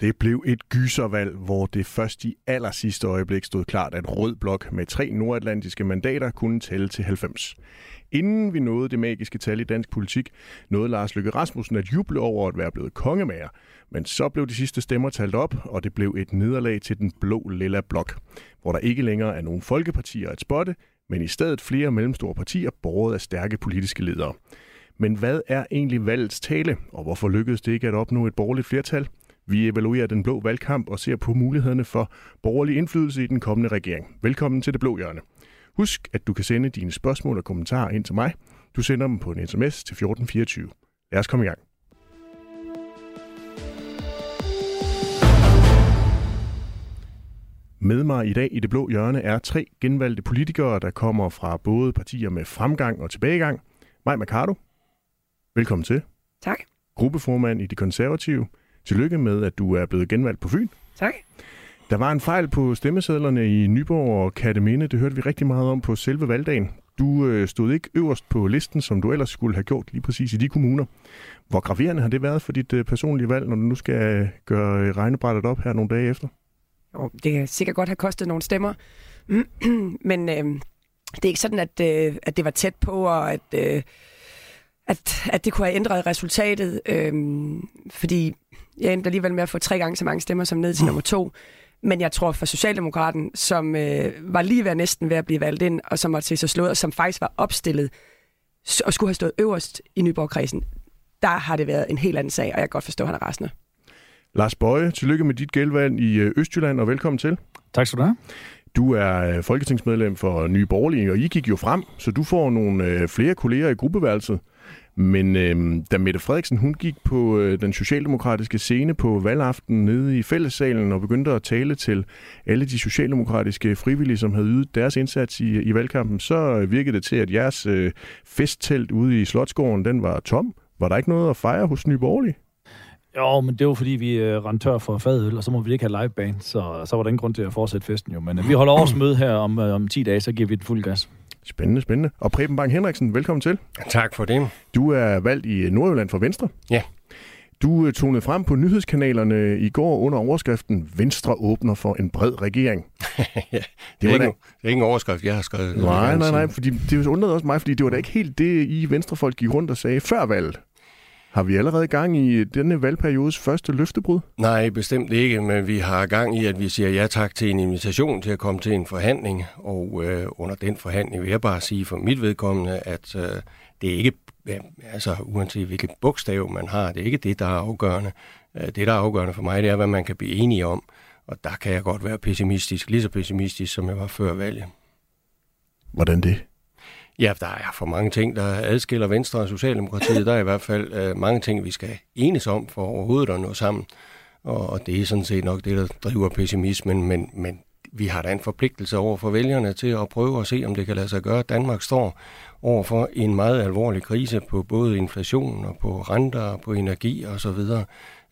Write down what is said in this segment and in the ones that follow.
Det blev et gyservalg, hvor det først i aller sidste øjeblik stod klart, at Rød Blok med tre nordatlantiske mandater kunne tælle til 90. Inden vi nåede det magiske tal i dansk politik, nåede Lars Løkke Rasmussen at juble over at være blevet kongemager. Men så blev de sidste stemmer talt op, og det blev et nederlag til den blå lilla blok, hvor der ikke længere er nogen folkepartier at spotte, men i stedet flere mellemstore partier borget af stærke politiske ledere. Men hvad er egentlig valgets tale, og hvorfor lykkedes det ikke at opnå et borgerligt flertal? Vi evaluerer den blå valgkamp og ser på mulighederne for borgerlig indflydelse i den kommende regering. Velkommen til Det Blå Hjørne. Husk, at du kan sende dine spørgsmål og kommentarer ind til mig. Du sender dem på en sms til 1424. Lad os komme i gang. Med mig i dag i det blå hjørne er tre genvalgte politikere, der kommer fra både partier med fremgang og tilbagegang. Maj Mercado, velkommen til. Tak. Gruppeformand i De Konservative. Tillykke med, at du er blevet genvalgt på Fyn. Tak. Der var en fejl på stemmesedlerne i Nyborg og Kataminde. Det hørte vi rigtig meget om på selve valgdagen. Du øh, stod ikke øverst på listen, som du ellers skulle have gjort lige præcis i de kommuner. Hvor graverende har det været for dit øh, personlige valg, når du nu skal gøre øh, regnebrættet op her nogle dage efter? Jo, det kan sikkert godt have kostet nogle stemmer. Men øh, det er ikke sådan, at, øh, at det var tæt på, og at, øh, at, at det kunne have ændret resultatet. Øh, fordi jeg endte alligevel med at få tre gange så mange stemmer som ned til nummer to. Men jeg tror for Socialdemokraten, som øh, var lige ved næsten ved at blive valgt ind, og som var til så slået, og som faktisk var opstillet, og skulle have stået øverst i Nyborg-kredsen, der har det været en helt anden sag, og jeg kan godt forstå, at han er rasende. Lars Bøje, tillykke med dit gældvalg i øh, Østjylland, og velkommen til. Tak skal du have. Du er øh, folketingsmedlem for Nye Borgerlige, og I gik jo frem, så du får nogle øh, flere kolleger i gruppeværelset. Men øh, da Mette Frederiksen hun gik på øh, den socialdemokratiske scene på valgaften nede i fællessalen og begyndte at tale til alle de socialdemokratiske frivillige, som havde ydet deres indsats i, i valgkampen, så virkede det til, at jeres øh, festtelt ude i Slotsgården, den var tom. Var der ikke noget at fejre hos Nye Borgerlige? Jo, men det var fordi, vi øh, rendte tør for fadøl, og så må vi ikke have liveband, så, så var der ingen grund til at fortsætte festen jo. Men øh, vi holder årsmøde her om, øh, om 10 dage, så giver vi den fuld gas. Spændende, spændende. Og Preben Bang Henriksen, velkommen til. Tak for det. Du er valgt i Nordjylland for Venstre. Ja. Du øh, tonede frem på nyhedskanalerne i går under overskriften Venstre åbner for en bred regering. ja, det, er det, ikke, det er ikke en overskrift, jeg har skrevet. Nej, nej, nej, fordi det undrede også mig, fordi det var da ikke helt det, I Venstrefolk gik rundt og sagde før valget. Har vi allerede gang i denne valgperiodes første løftebrud? Nej, bestemt ikke, men vi har gang i, at vi siger ja tak til en invitation til at komme til en forhandling, og øh, under den forhandling vil jeg bare sige for mit vedkommende, at øh, det er ikke, altså uanset hvilket bogstav man har, det er ikke det, der er afgørende. Øh, det, der er afgørende for mig, det er, hvad man kan blive enige om, og der kan jeg godt være pessimistisk, lige så pessimistisk, som jeg var før valget. Hvordan det? Ja, der er for mange ting, der adskiller Venstre og Socialdemokratiet. Der er i hvert fald øh, mange ting, vi skal enes om for overhovedet at nå sammen. Og det er sådan set nok det, der driver pessimismen. Men, men vi har da en forpligtelse over for vælgerne til at prøve at se, om det kan lade sig gøre. Danmark står over for en meget alvorlig krise på både inflation og på renter og på energi osv.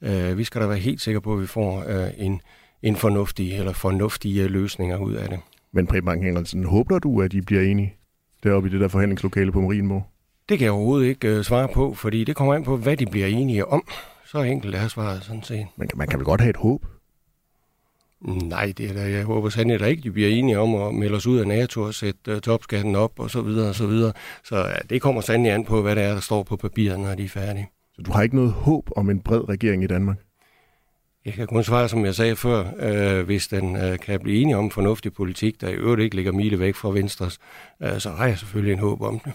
Øh, vi skal da være helt sikre på, at vi får øh, en, en fornuftig eller fornuftige løsninger ud af det. Men Preben Henriksen, håber du, at I bliver enige? Deroppe i det der forhandlingslokale på Marienborg? Det kan jeg overhovedet ikke uh, svare på, fordi det kommer an på, hvad de bliver enige om. Så enkelt er svaret sådan set. Men man kan vel godt have et håb? Nej, det er da, jeg håber sandelig, at ikke de bliver enige om at melde os ud af NATO og sætte uh, topskatten op og så videre og så videre. Så uh, det kommer sandelig an på, hvad det er, der står på papiret, når de er færdige. Så du har ikke noget håb om en bred regering i Danmark? Jeg kan kun svare, som jeg sagde før, øh, hvis den øh, kan blive enige om en fornuftig politik, der i øvrigt ikke ligger mile væk fra Venstres, øh, så har jeg selvfølgelig en håb om det.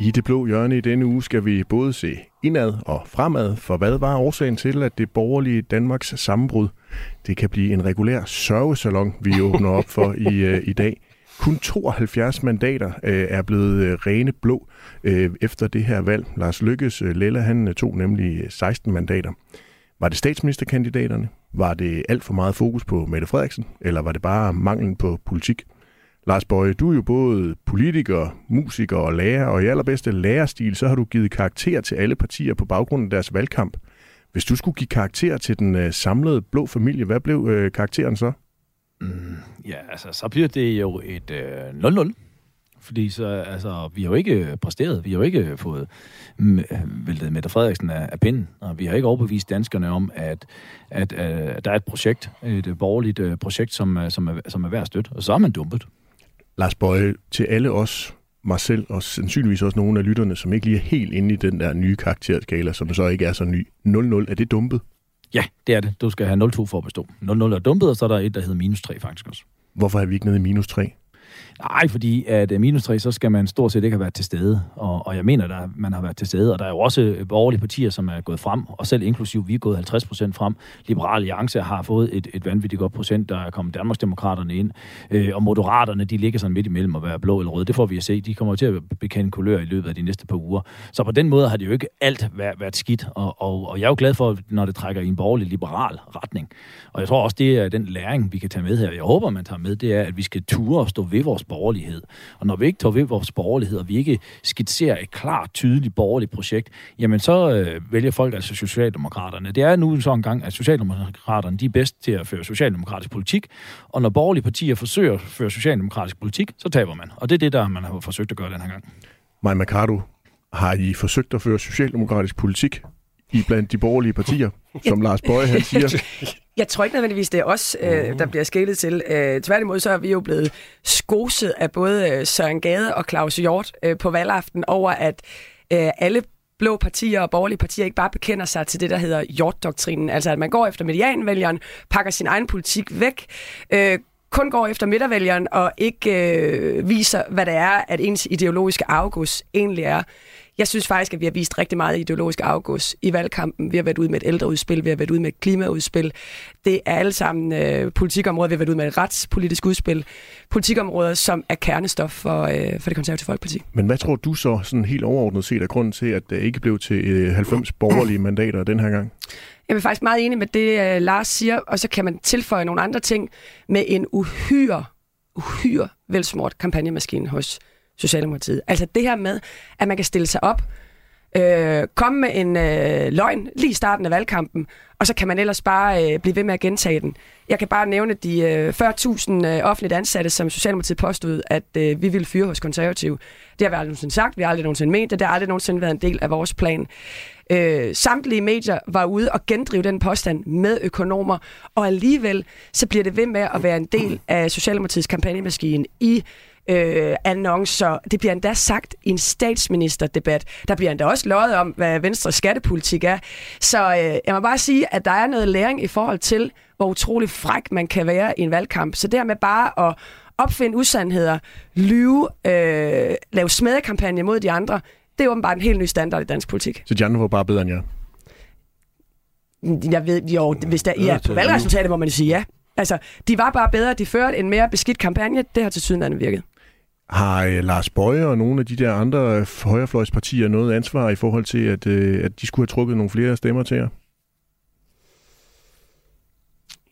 I det blå hjørne i denne uge skal vi både se indad og fremad, for hvad var årsagen til, at det borgerlige Danmarks sammenbrud, det kan blive en regulær sørgesalon, vi åbner op for i, øh, i dag. Kun 72 mandater øh, er blevet øh, rene blå øh, efter det her valg. Lars Lykkes øh, Lella, han øh, tog nemlig øh, 16 mandater. Var det statsministerkandidaterne? Var det alt for meget fokus på Mette Frederiksen? Eller var det bare manglen på politik? Lars Bøje, du er jo både politiker, musiker og lærer, og i allerbedste lærerstil, så har du givet karakter til alle partier på baggrund af deres valgkamp. Hvis du skulle give karakter til den øh, samlede blå familie, hvad blev øh, karakteren så? Mm, ja, altså, så bliver det jo et øh, 0-0. Fordi så, altså, vi har jo ikke præsteret, vi har jo ikke fået øh, væltet Mette Frederiksen af, af pinden, og vi har ikke overbevist danskerne om, at, at, øh, at der er et projekt, et øh, borgerligt øh, projekt, som, som, er, som er værd at støtte, og så er man dumpet. Lars Bøje, til alle os, mig selv og sandsynligvis også nogle af lytterne, som ikke lige er helt inde i den der nye karakterskala, som så ikke er så ny. 0-0, er det dumpet? Ja, det er det. Du skal have 0,2 for at bestå. 0,0 er dumpet, og så er der et, der hedder minus 3 faktisk også. Hvorfor er vi ikke nede i minus 3? Nej, fordi at øh, minus 3, så skal man stort set ikke have været til stede. Og, og jeg mener, at man har været til stede. Og der er jo også øh, borgerlige partier, som er gået frem, og selv inklusiv, vi er gået 50 procent frem. Liberal Alliance har fået et, et vanvittigt godt procent, der er kommet Danmarksdemokraterne ind. Øh, og Moderaterne, de ligger sådan midt imellem at være blå eller rød. Det får vi at se. De kommer til at bekende kulør i løbet af de næste par uger. Så på den måde har det jo ikke alt været, været skidt. Og, og, og jeg er jo glad for, når det trækker i en borgerlig liberal retning. Og jeg tror også, det er den læring, vi kan tage med her. Jeg håber, man tager med, det er, at vi skal ture og stå ved vores borgerlighed. Og når vi ikke tager ved vores borgerlighed, og vi ikke skitserer et klart, tydeligt borgerligt projekt, jamen så øh, vælger folk altså Socialdemokraterne. Det er nu så en gang, at Socialdemokraterne de er bedst til at føre socialdemokratisk politik, og når borgerlige partier forsøger at føre socialdemokratisk politik, så taber man. Og det er det, der man har forsøgt at gøre den her gang. Maja Mercado, har I forsøgt at føre socialdemokratisk politik i blandt de borgerlige partier, som Lars Bøje han siger? Jeg tror ikke nødvendigvis, det er os, øh, der bliver skælet til. Øh, tværtimod så er vi jo blevet skoset af både øh, Søren Gade og Claus Hjort øh, på valgaften over, at øh, alle blå partier og borgerlige partier ikke bare bekender sig til det, der hedder Hjort-doktrinen. Altså at man går efter medianvælgeren, pakker sin egen politik væk, øh, kun går efter midtervælgeren og ikke øh, viser, hvad det er, at ens ideologiske afgus egentlig er. Jeg synes faktisk, at vi har vist rigtig meget ideologisk afgås i valgkampen. Vi har været ude med et ældreudspil, vi har været ude med et klimaudspil. Det er alle sammen øh, politikområder. Vi har været ude med et retspolitisk udspil. Politikområder, som er kernestof for, øh, for det konservative folkeparti. Men hvad tror du så sådan helt overordnet set er grunden til, at det ikke blev til øh, 90 borgerlige mandater den her gang? Jeg er faktisk meget enig med det, uh, Lars siger, og så kan man tilføje nogle andre ting med en uhyre, uhyre velsmort kampagnemaskine hos Socialdemokratiet. Altså det her med, at man kan stille sig op, øh, komme med en øh, løgn lige i starten af valgkampen, og så kan man ellers bare øh, blive ved med at gentage den. Jeg kan bare nævne de øh, 40.000 øh, offentligt ansatte, som Socialdemokratiet påstod, at øh, vi ville fyre hos konservative. Det har vi aldrig nogensinde sagt, vi har aldrig nogensinde ment det, det har aldrig nogensinde været en del af vores plan. Øh, samtlige medier var ude og gendrive den påstand med økonomer, og alligevel så bliver det ved med at være en del af Socialdemokratiets kampagnemaskine i øh, annoncer. Det bliver endda sagt i en statsministerdebat. Der bliver endda også løjet om, hvad Venstres skattepolitik er. Så øh, jeg må bare sige, at der er noget læring i forhold til, hvor utrolig fræk man kan være i en valgkamp. Så dermed bare at opfinde usandheder, lyve, øh, lave smedekampagne mod de andre, det er åbenbart en helt ny standard i dansk politik. Så Jan var bare bedre end jer? Jeg ved, jo, hvis der er på valgresultatet, må man sige ja. Altså, de var bare bedre, de førte en mere beskidt kampagne, det har til syden virket. Har øh, Lars Bøje og nogle af de der andre højrefløjspartier noget ansvar i forhold til, at, øh, at de skulle have trukket nogle flere stemmer til jer?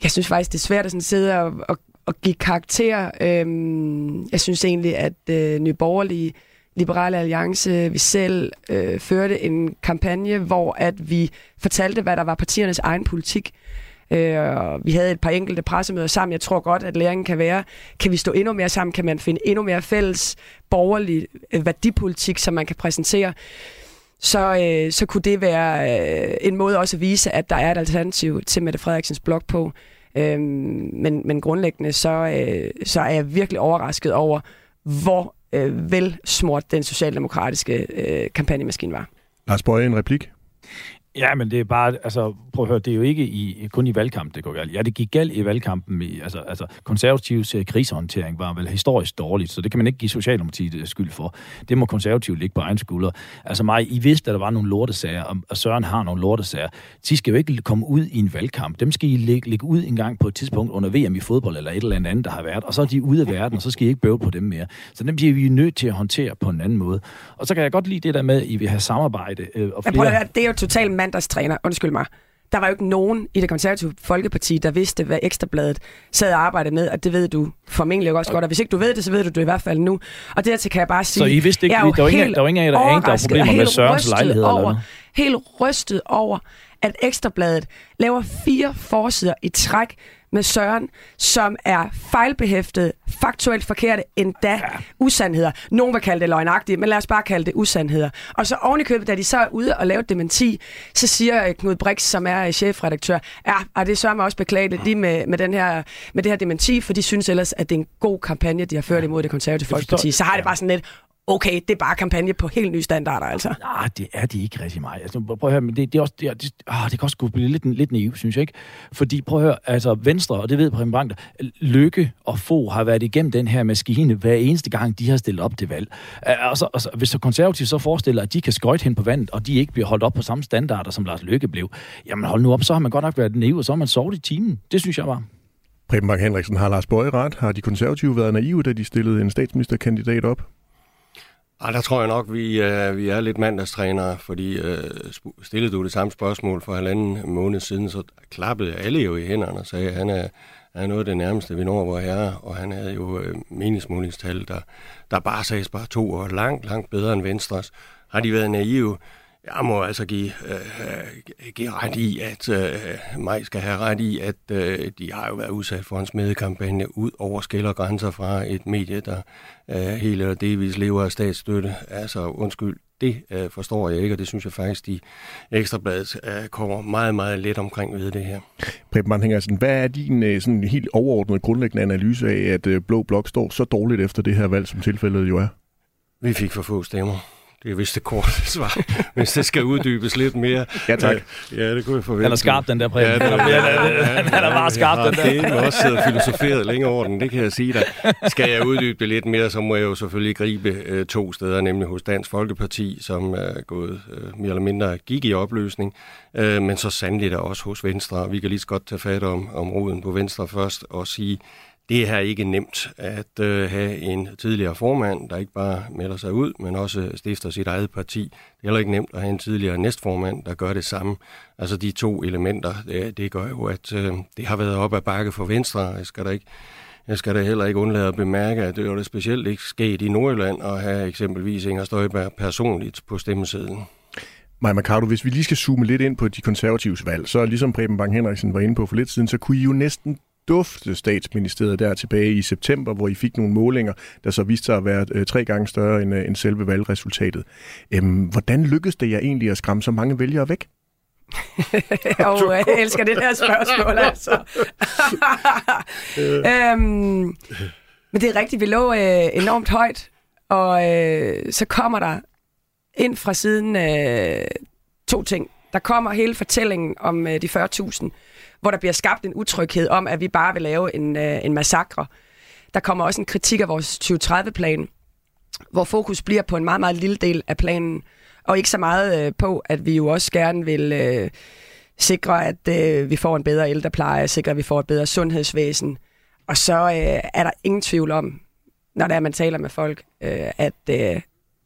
Jeg synes faktisk, det er svært at sådan sidde og, og, og give karakter. Øhm, jeg synes egentlig, at øh, Nye Borgerlige, Liberale Alliance, vi selv øh, førte en kampagne, hvor at vi fortalte, hvad der var partiernes egen politik. Øh, Øh, vi havde et par enkelte pressemøder sammen. Jeg tror godt, at læringen kan være, kan vi stå endnu mere sammen? Kan man finde endnu mere fælles borgerlig øh, værdipolitik, som man kan præsentere? Så, øh, så kunne det være øh, en måde også at vise, at der er et alternativ til Mette Frederiksens blog på. Øh, men, men grundlæggende, så, øh, så er jeg virkelig overrasket over, hvor øh, velsmurt den socialdemokratiske øh, kampagnemaskine var. Lars Bøje, en replik? Ja, men det er bare, altså, prøv at høre, det er jo ikke i, kun i valgkamp, det går galt. Ja, det gik galt i valgkampen. I, altså, altså, konservativs krisehåndtering var vel historisk dårligt, så det kan man ikke give Socialdemokratiet uh, skyld for. Det må konservativt ligge på egen skulder. Altså mig, I vidste, at der var nogle lortesager, og Søren har nogle lortesager. De skal jo ikke komme ud i en valgkamp. Dem skal I lægge, lægge ud en gang på et tidspunkt under VM i fodbold, eller et eller andet, der har været, og så er de ude af verden, og så skal I ikke bøve på dem mere. Så dem bliver vi nødt til at håndtere på en anden måde. Og så kan jeg godt lide det der med, at I vil have samarbejde. Øh, og flere... Jeg prøver, det er jo totalt mandagstræner, undskyld mig. Der var jo ikke nogen i det konservative folkeparti, der vidste, hvad Ekstrabladet sad og arbejdede med, og det ved du formentlig også godt, og hvis ikke du ved det, så ved du det i hvert fald nu. Og dertil kan jeg bare sige, så I vidste ikke, der var ingen, der var ingen af jer, der anede, der var problemer med Sørens lejlighed over, eller noget? Helt rystet over, at Ekstrabladet laver fire forsider i træk med Søren, som er fejlbehæftet, faktuelt forkerte, endda ja. usandheder. Nogen vil kalde det løgnagtigt, men lad os bare kalde det usandheder. Og så oven i købet, da de så er ude og lave dementi, så siger Knud Brix, som er chefredaktør, ja, og det sørger mig også beklageligt lige med, med, den her, med det her dementi, for de synes ellers, at det er en god kampagne, de har ført imod det konservative folkeparti. Så har det bare sådan lidt, okay, det er bare kampagne på helt nye standarder, altså. Nej, det er de ikke rigtig meget. Altså, prøv at høre, men det, det, er også, det, er, det, ah, det kan også blive lidt, lidt naiv, synes jeg ikke. Fordi prøv at høre, altså Venstre, og det ved Preben Bank, Lykke og Få har været igennem den her maskine hver eneste gang, de har stillet op til valg. Altså, altså, hvis så konservativt så forestiller, at de kan skøjte hen på vandet, og de ikke bliver holdt op på samme standarder, som Lars Lykke blev, jamen hold nu op, så har man godt nok været naiv, og så har man sovet i timen. Det synes jeg var. Preben Bang Henriksen, har Lars Bøje ret? Har de konservative været naive, da de stillede en statsministerkandidat op? Ej, der tror jeg nok, vi, øh, vi er lidt mandagstrænere, fordi øh, stillede du det samme spørgsmål for halvanden måned siden, så klappede alle jo i hænderne og sagde, at han er, er noget af det nærmeste, vi når hvor herre, og han havde jo øh, meningsmålingstal, der, der bare sagde bare to og langt, langt bedre end Venstres. Har de været naive? Jeg må altså give, øh, give ret i, at øh, mig skal have ret i, at øh, de har jo været udsat for en smedekampagne ud over skæld og grænser fra et medie, der øh, hele eller delvis lever af statsstøtte. Altså undskyld, det øh, forstår jeg ikke, og det synes jeg faktisk, de ekstrabladet øh, kommer meget, meget let omkring ved det her. Preben Mann hvad er din øh, sådan helt overordnede grundlæggende analyse af, at øh, Blå Blok står så dårligt efter det her valg, som tilfældet jo er? Vi fik for få stemmer. Det er vist det korte svar, hvis det skal uddybes lidt mere. Ja, tak. Ja, det kunne jeg forvente. Han er skarp, den der præg. Ja, han, er, ja, ja, han er bare skarp, den der. Det er også siddet og filosoferet længe over den, det kan jeg sige dig. Skal jeg uddybe det lidt mere, så må jeg jo selvfølgelig gribe øh, to steder, nemlig hos Dansk Folkeparti, som er gået øh, mere eller mindre gik i opløsning, øh, men så sandelig der også hos Venstre. Vi kan lige så godt tage fat om, om roden på Venstre først og sige, det er ikke nemt at øh, have en tidligere formand, der ikke bare melder sig ud, men også stifter sit eget parti. Det er heller ikke nemt at have en tidligere næstformand, der gør det samme. Altså de to elementer, det, det gør jo, at øh, det har været op ad bakke for Venstre. Jeg skal da ikke jeg skal da heller ikke undlade at bemærke, at det var det specielt ikke sket i Nordjylland at have eksempelvis Inger Støjberg personligt på stemmesedlen. Maja Mercado, hvis vi lige skal zoome lidt ind på de konservatives valg, så ligesom Preben Bang Henriksen var inde på for lidt siden, så kunne I jo næsten dufte statsministeriet der tilbage i september, hvor I fik nogle målinger, der så viste sig at være øh, tre gange større end, øh, end selve valgresultatet. Øhm, hvordan lykkedes det jer egentlig at skræmme så mange vælgere væk? oh, jeg elsker det der spørgsmål, altså. øhm, men det er rigtigt, vi lå øh, enormt højt, og øh, så kommer der ind fra siden øh, to ting. Der kommer hele fortællingen om øh, de 40.000, hvor der bliver skabt en utryghed om, at vi bare vil lave en, øh, en massakre. Der kommer også en kritik af vores 2030-plan, hvor fokus bliver på en meget, meget lille del af planen, og ikke så meget øh, på, at vi jo også gerne vil øh, sikre, at øh, vi får en bedre ældrepleje, sikre, at vi får et bedre sundhedsvæsen. Og så øh, er der ingen tvivl om, når der er, man taler med folk, øh, at øh,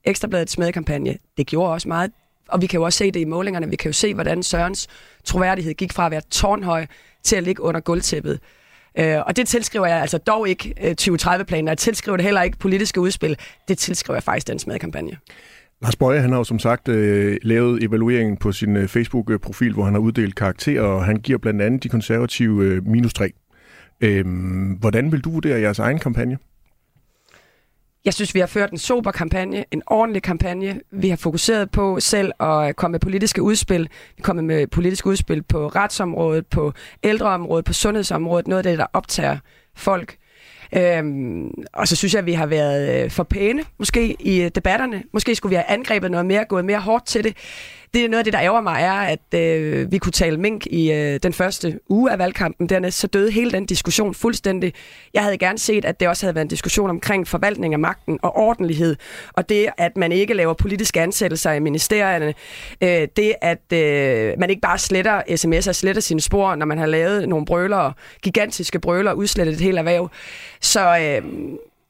Ekstrabladets smedekampagne, det gjorde også meget og vi kan jo også se det i målingerne. Vi kan jo se, hvordan Sørens troværdighed gik fra at være tårnhøj til at ligge under gulvtæppet. Øh, og det tilskriver jeg altså dog ikke øh, 2030-planen, og jeg tilskriver det heller ikke politiske udspil. Det tilskriver jeg faktisk den smedkampagne. Lars Bøje, han har jo som sagt øh, lavet evalueringen på sin øh, Facebook-profil, hvor han har uddelt karakterer, og han giver blandt andet de konservative øh, minus 3. Øh, hvordan vil du vurdere jeres egen kampagne? Jeg synes, vi har ført en sober kampagne, en ordentlig kampagne. Vi har fokuseret på selv at komme med politiske udspil. Vi kommer med politiske udspil på retsområdet, på ældreområdet, på sundhedsområdet. Noget af det, der optager folk. Øhm, og så synes jeg, at vi har været øh, for pæne, måske i øh, debatterne. Måske skulle vi have angrebet noget mere, gået mere hårdt til det det er noget af det, der ærger mig, er, at øh, vi kunne tale mink i øh, den første uge af valgkampen. Dernæst så døde hele den diskussion fuldstændig. Jeg havde gerne set, at det også havde været en diskussion omkring forvaltning af magten og ordentlighed. Og det, at man ikke laver politiske ansættelser i ministerierne. Øh, det, at øh, man ikke bare sletter sms'er, sletter sine spor, når man har lavet nogle brøler, gigantiske brøler, udslettet et helt erhverv. Så øh,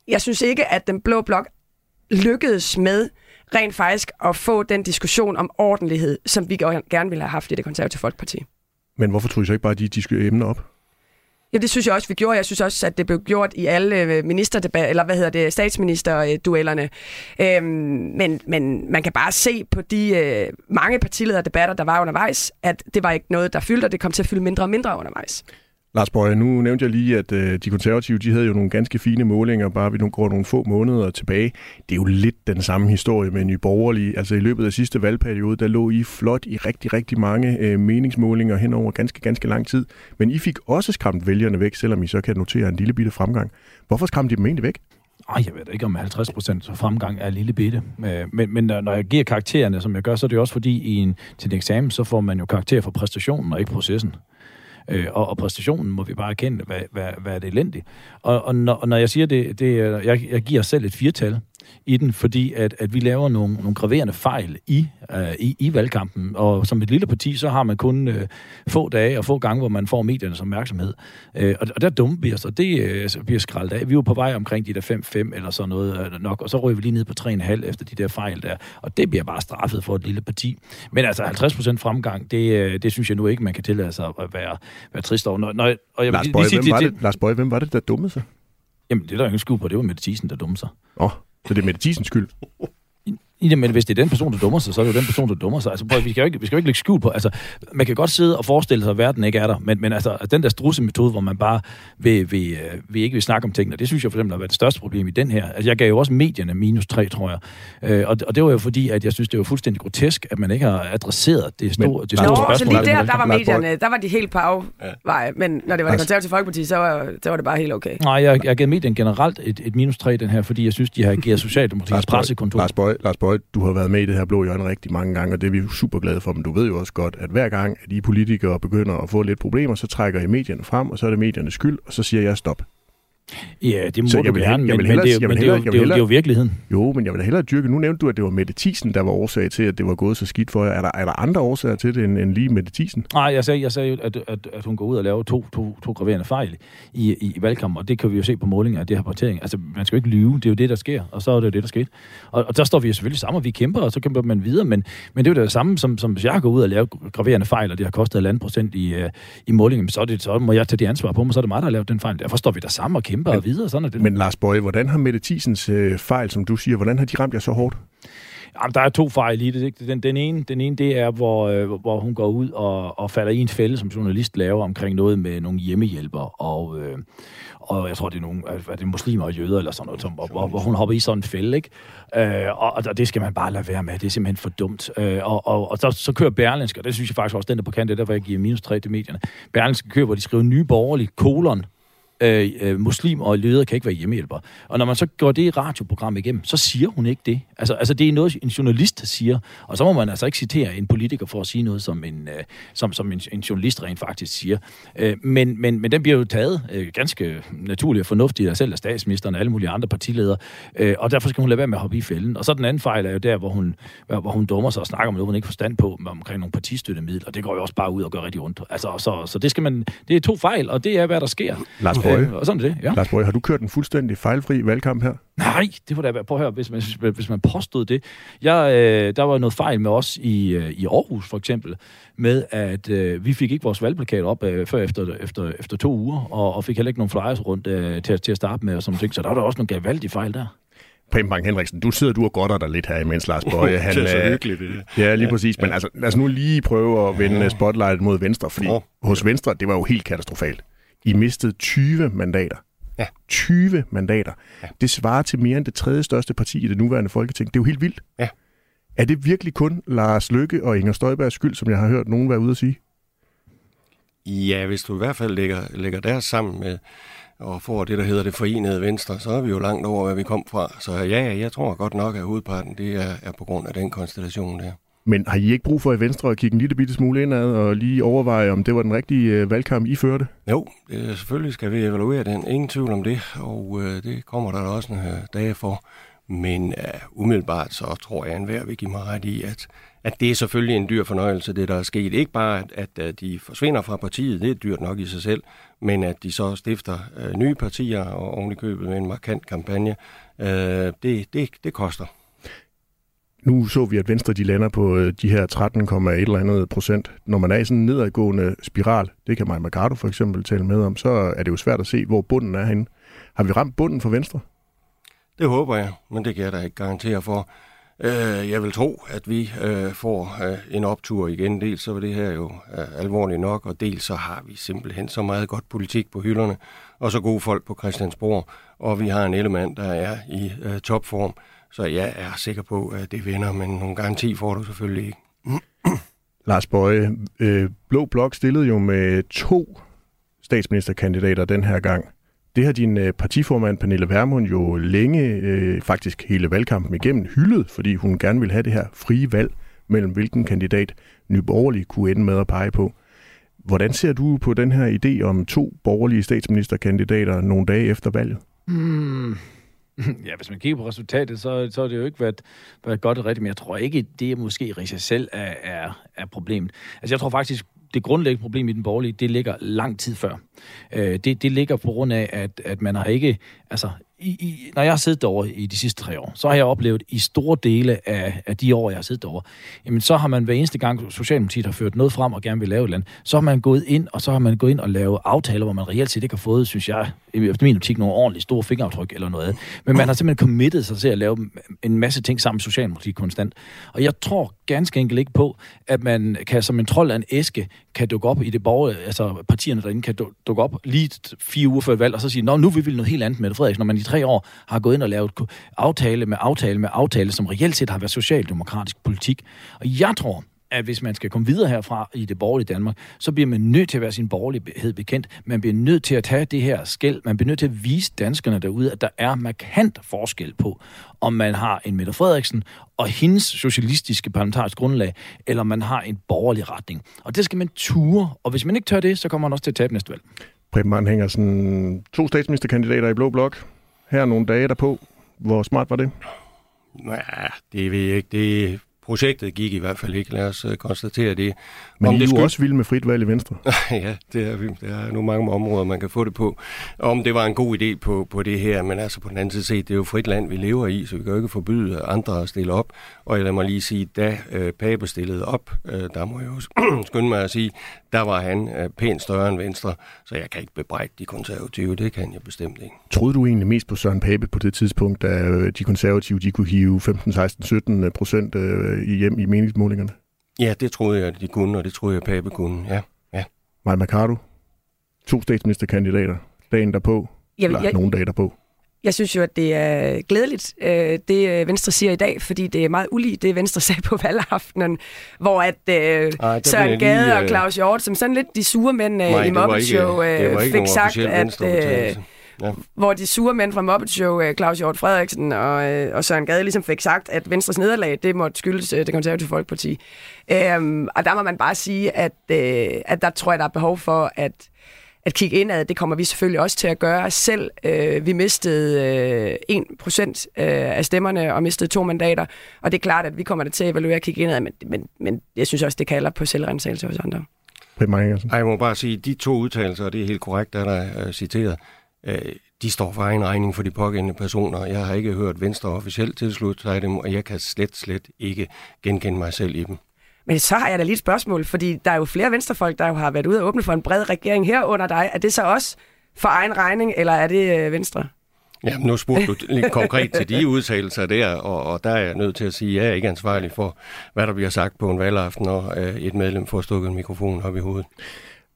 jeg synes ikke, at den blå blok lykkedes med rent faktisk at få den diskussion om ordentlighed, som vi gerne ville have haft i det konservative Folkeparti. Men hvorfor tror I så ikke bare de diskuterer emner op? Ja, det synes jeg også, vi gjorde. Jeg synes også, at det blev gjort i alle øh, ministerdebat, eller hvad hedder det, statsministerduellerne. Øhm, men, men man kan bare se på de øh, mange partilederdebatter, der var undervejs, at det var ikke noget, der fyldte, og det kom til at fylde mindre og mindre undervejs. Lars Bøje, nu nævnte jeg lige, at øh, de konservative de havde jo nogle ganske fine målinger, bare vi nu går nogle få måneder tilbage. Det er jo lidt den samme historie med Nye Borgerlige. Altså i løbet af sidste valgperiode, der lå I flot i rigtig, rigtig mange øh, meningsmålinger hen over ganske, ganske lang tid. Men I fik også skræmt vælgerne væk, selvom I så kan notere en lille bitte fremgang. Hvorfor skræmte de dem egentlig væk? Ej, jeg ved da ikke om 50% fremgang er lille bitte. Øh, men, men når jeg giver karaktererne, som jeg gør, så er det også fordi, i en, til en eksamen, så får man jo karakter for præstationen og ikke processen. Øh, og, og præstationen må vi bare erkende, hvad, hvad, hvad er det elendigt. Og, og, når, og når jeg siger det, det jeg, jeg giver selv et firtal, i den, fordi at, at vi laver nogle, nogle graverende fejl i, uh, i, i valgkampen. Og som et lille parti, så har man kun uh, få dage og få gange, hvor man får mediernes opmærksomhed. Uh, og, og der dummer vi os, og det uh, bliver skraldet af. Vi var på vej omkring de der 5-5 eller sådan noget uh, nok, og så røg vi lige ned på 3,5 efter de der fejl der. Og det bliver bare straffet for et lille parti. Men altså 50% fremgang, det, uh, det synes jeg nu ikke, man kan tillade sig at være, være trist over. Når, når, og jeg, Lars Bøje, hvem, var det, Lars Bøje, hvem var det, der dummede sig? Jamen, det er der ingen skue på. Det var Mette Thiesen, der dummede sig. Åh. Oh. Så det er Mette Thiesens skyld? Men hvis det er den person, der dummer sig, så er det jo den person, der dummer sig. Altså, prøv, vi, skal jo ikke, vi skal jo ikke lægge skjul på. Altså, man kan godt sidde og forestille sig, at verden ikke er der, men, men altså, den der strusse-metode, hvor man bare vil, vil, øh, vil ikke vil snakke om tingene, det synes jeg for eksempel har været det største problem i den her. Altså, jeg gav jo også medierne minus 3, tror jeg. Øh, og, og det var jo fordi, at jeg synes, det var fuldstændig grotesk, at man ikke har adresseret det store, men, det store Nå, spørgsmål. Så lige der, der var medierne, der var de helt på afvej, men når det var det konservative folkeparti, så var, så var det bare helt okay. Nej, jeg, jeg gav medierne generelt et, et minus 3 den her, fordi jeg synes, de har ageret Socialdemokratiets pressekontor. Lars Bøj, Lars Bøj, du har været med i det her blå hjørne rigtig mange gange, og det er vi super glade for, men du ved jo også godt, at hver gang, at I politikere begynder at få lidt problemer, så trækker I medierne frem, og så er det mediernes skyld, og så siger jeg stop. Ja, det må så du vil, gerne, men, men, det, er, men det, er, det, er, det er jo virkeligheden. Jo, men jeg vil da hellere dyrke. Nu nævnte du, at det var Mette Thiesen, der var årsag til, at det var gået så skidt for jer. Er der, er der andre årsager til det, end, end lige Mette Thiesen? Nej, jeg sagde, jeg sagde at, at, at hun går ud og laver to, to, to graverende fejl i, i, i valgkampen, og det kan vi jo se på målinger af det her partering. Altså, man skal jo ikke lyve, det er jo det, der sker, og så er det jo det, der skete. Og, og der står vi jo selvfølgelig sammen, og vi kæmper, og så kæmper man videre, men, men det er jo det samme, som, som hvis jeg går ud og laver graverende fejl, og det har kostet et procent i, uh, i målingen, så, det, så må jeg tage det ansvar på mig, så er det mig, der har lavet den fejl. Derfor står vi der sammen og kæmper men, og videre, sådan er det men Lars Bøje, hvordan har Mette Thiesens øh, fejl, som du siger, hvordan har de ramt jer så hårdt? Jamen, der er to fejl i det. Ikke? Den, den, ene, den ene, det er, hvor, øh, hvor hun går ud og, og falder i en fælde, som journalist laver omkring noget med nogle hjemmehjælper, og, øh, og jeg tror, det er nogle er det muslimer og jøder eller sådan noget, som, hvor, hvor hun hopper i sådan en fælde, ikke? Øh, og, og det skal man bare lade være med. Det er simpelthen for dumt. Øh, og og, og så, så kører Berlinsk, og det synes jeg faktisk også, den der på kant, det der, hvor jeg giver minus 3 til medierne. Berlinsk kører, hvor de skriver nye borgerlige kolon øh, øh, muslim og leder kan ikke være hjemmehjælper. Og når man så går det radioprogram igennem, så siger hun ikke det. Altså, altså det er noget, en journalist siger, og så må man altså ikke citere en politiker for at sige noget, som en, øh, som, som en, en journalist rent faktisk siger. Øh, men, men, men den bliver jo taget øh, ganske naturligt og fornuftigt af selv af statsministeren og alle mulige andre partiledere, øh, og derfor skal hun lade være med at hoppe i fælden. Og så den anden fejl er jo der, hvor hun, hvor hun dummer sig og snakker om noget, hun ikke forstand på, omkring nogle partistøttemidler, og det går jo også bare ud og gør rigtig ondt. Altså, så, så det skal man, det er to fejl, og det er, hvad der sker. Lars Bøge. Øh, og sådan er det, ja. Lars Bøge, har du kørt en fuldstændig fejlfri valgkamp her? Nej, det var da, prøv at høre, hvis man, hvis man påstod det. Jeg, øh, der var noget fejl med os i, øh, i Aarhus, for eksempel, med at øh, vi fik ikke vores valgplakat op øh, før efter, efter, efter to uger, og, og fik heller ikke nogen flyers rundt øh, til, til at starte med, og sådan ting. Så der var der også nogle gavaldige fejl der. Preben Bang Henriksen, du sidder du og godter dig lidt her, imens Lars Bøje... Han, det er så hyggeligt, det Ja, lige præcis. Men altså, lad os nu lige prøve at vende spotlightet mod Venstre, fordi hos Venstre, det var jo helt katastrofalt. I mistede 20 mandater. Ja. 20 mandater. Ja. Det svarer til mere end det tredje største parti i det nuværende folketing. Det er jo helt vildt. Ja. Er det virkelig kun Lars Lykke og Inger Støjbergs skyld, som jeg har hørt nogen være ude at sige? Ja, hvis du i hvert fald lægger, lægger deres sammen med og får det, der hedder det forenede venstre, så er vi jo langt over, hvad vi kom fra. Så ja, jeg tror godt nok, at hovedparten det er, er på grund af den konstellation der. Men har I ikke brug for i Venstre at kigge en lille bitte smule indad og lige overveje, om det var den rigtige øh, valgkamp, I førte? Jo, det, selvfølgelig skal vi evaluere den. Ingen tvivl om det, og øh, det kommer der også en dag dage for. Men øh, umiddelbart så tror jeg, at enhver vil give mig ret i, at, at det er selvfølgelig en dyr fornøjelse, det der er sket. Ikke bare, at, at, at de forsvinder fra partiet, det er dyrt nok i sig selv, men at de så stifter øh, nye partier og oven i købet med en markant kampagne, øh, det, det, det koster. Nu så vi, at Venstre de lander på øh, de her 13,1 eller andet procent. Når man er i sådan en nedadgående spiral, det kan Maja Mercado for eksempel tale med om, så er det jo svært at se, hvor bunden er henne. Har vi ramt bunden for Venstre? Det håber jeg, men det kan jeg da ikke garantere for. Øh, jeg vil tro, at vi øh, får øh, en optur igen. Dels så er det her jo øh, alvorligt nok, og dels så har vi simpelthen så meget godt politik på hylderne, og så gode folk på Christiansborg, og vi har en element, der er i topform. Så jeg er sikker på, at det vinder, men nogle garanti får du selvfølgelig ikke. Lars Bøje, øh, Blå Blok stillede jo med to statsministerkandidater den her gang. Det har din øh, partiformand Pernille Vermund jo længe, øh, faktisk hele valgkampen igennem, hyldet, fordi hun gerne vil have det her frie valg mellem hvilken kandidat Nye Borgerlige kunne ende med at pege på. Hvordan ser du på den her idé om to borgerlige statsministerkandidater nogle dage efter valget? Mm, Ja, hvis man kigger på resultatet, så, så har det jo ikke været, været godt og rigtigt, men jeg tror ikke, det er måske i sig selv er, er, er problemet. Altså jeg tror faktisk, det grundlæggende problem i den borgerlige, det ligger lang tid før. Øh, det, det ligger på grund af, at, at man har ikke, altså i, i, når jeg har siddet derovre i de sidste tre år, så har jeg oplevet i store dele af, af de år, jeg har siddet derovre, jamen så har man hver eneste gang, Socialdemokratiet har ført noget frem og gerne vil lave et land, så har man gået ind, og så har man gået ind og lavet aftaler, hvor man reelt set ikke har fået, synes jeg, efter min optik, nogle ordentligt store fingeraftryk eller noget. Men man har simpelthen committet sig til at lave en masse ting sammen med Socialdemokratiet konstant. Og jeg tror ganske enkelt ikke på, at man kan som en trold af en æske, kan dukke op i det borger, altså partierne derinde kan dukke op lige fire uger før valg, og så sige, nå, nu vil vi noget helt andet med det, Frederiksen, når man i tre år har gået ind og lavet aftale med aftale med aftale, som reelt set har været socialdemokratisk politik. Og jeg tror, at hvis man skal komme videre herfra i det borgerlige Danmark, så bliver man nødt til at være sin borgerlighed bekendt. Man bliver nødt til at tage det her skæld. Man bliver nødt til at vise danskerne derude, at der er markant forskel på, om man har en Mette Frederiksen og hendes socialistiske parlamentariske grundlag, eller man har en borgerlig retning. Og det skal man ture, og hvis man ikke tør det, så kommer man også til at tabe næste valg. Preben hænger sådan to statsministerkandidater i Blå Blok. Her nogle dage derpå. Hvor smart var det? Ja, det ved jeg ikke. Det projektet gik i hvert fald ikke. Lad os uh, konstatere det. Men Om I det jo også vilde med frit valg i Venstre. ja, det er. Der er nu mange områder, man kan få det på. Om det var en god idé på, på det her, men altså på den anden side det er jo frit land, vi lever i, så vi kan jo ikke forbyde andre at stille op. Og lad mig lige sige, da øh, Pape stillede op, øh, der må jeg jo skynde mig at sige, der var han øh, pænt større end Venstre, så jeg kan ikke bebrejde de konservative, det kan jeg bestemt ikke. Troede du egentlig mest på Søren Pape på det tidspunkt, da øh, de konservative de kunne hive 15, 16, 17 procent øh, hjem i meningsmålingerne? Ja, det troede jeg, at de kunne, og det troede jeg, Pape kunne, ja. ja. Maja Mercado, to statsministerkandidater, dagen derpå, jeg, eller jeg, nogle dage derpå. Jeg synes jo, at det er glædeligt, øh, det øh, Venstre siger i dag, fordi det er meget ulige det, Venstre sagde på valgaftenen, hvor at øh, Ej, Søren Gade lige, og Claus Hjort, som sådan lidt de sure mænd øh, nej, i Muppet Show, øh, fik sagt, at... Øh, Ja. Hvor de sure mænd fra Muppet Show, Claus Hjort Frederiksen og, og Søren Gade, ligesom fik sagt, at Venstres nederlag, det måtte skyldes det konservative folkeparti. Øhm, og der må man bare sige, at, øh, at der tror jeg, der er behov for, at at kigge indad, det kommer vi selvfølgelig også til at gøre selv. Øh, vi mistede øh, 1% øh, af stemmerne og mistede to mandater, og det er klart, at vi kommer til at evaluere og kigge indad, men, men, men jeg synes også, det kalder på selvrensagelse hos andre. Jeg må bare sige, de to udtalelser, og det er helt korrekt, der er uh, citeret, uh, de står for egen regning for de pågældende personer. Jeg har ikke hørt Venstre officielt tilslutte sig dem, og jeg kan slet, slet ikke genkende mig selv i dem. Men så har jeg da lige et spørgsmål, fordi der er jo flere venstrefolk, der jo har været ude og åbne for en bred regering her under dig. Er det så også for egen regning, eller er det øh, Venstre? Ja, nu spurgte du lidt konkret til de udtalelser der, og, og der er jeg nødt til at sige, at jeg er ikke ansvarlig for, hvad der bliver sagt på en valgaften, når øh, et medlem får stukket en mikrofon op i hovedet.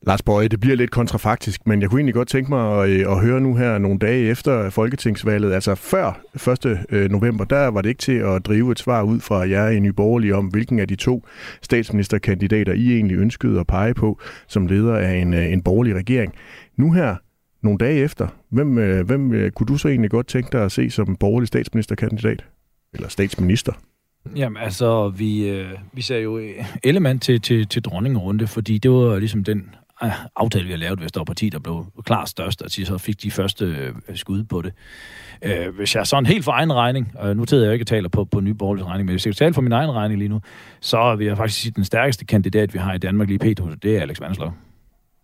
Lars Bøje, det bliver lidt kontrafaktisk, men jeg kunne egentlig godt tænke mig at, øh, at høre nu her nogle dage efter Folketingsvalget, altså før 1. Øh, november, der var det ikke til at drive et svar ud fra jer i Nye Borgerlige om, hvilken af de to statsministerkandidater I egentlig ønskede at pege på som leder af en, øh, en borgerlig regering. Nu her, nogle dage efter, hvem, hvem kunne du så egentlig godt tænke dig at se som borgerlig statsministerkandidat? Eller statsminister? Jamen altså, vi, øh, vi ser jo element til, til, til dronningerunde, fordi det var ligesom den aftale, vi har lavet, hvis der var parti, der blev klart størst, de så fik de første øh, skud på det. Øh, hvis jeg sådan helt for egen regning, og nu tidligere jeg ikke at taler på, på Nyborgerligs regning, men hvis jeg tale for min egen regning lige nu, så vil jeg faktisk sige, at den stærkeste kandidat, vi har i Danmark lige pt. det er Alex Vanslov.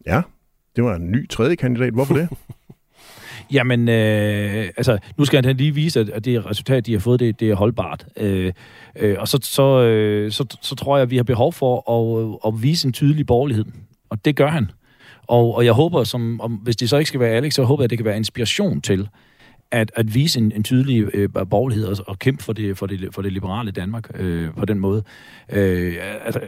Ja, det var en ny tredje kandidat. Hvorfor det? Jamen, øh, altså, nu skal han lige vise, at det resultat, de har fået, det, det er holdbart. Øh, øh, og så, så, øh, så, så tror jeg, at vi har behov for at, at vise en tydelig borgerlighed. Og det gør han. Og, og jeg håber, som, om, hvis det så ikke skal være Alex, så håber jeg, at det kan være inspiration til, at, at vise en, en tydelig øh, borgerlighed og, og kæmpe for det, for, det, for det liberale Danmark øh, på den måde. Øh, altså,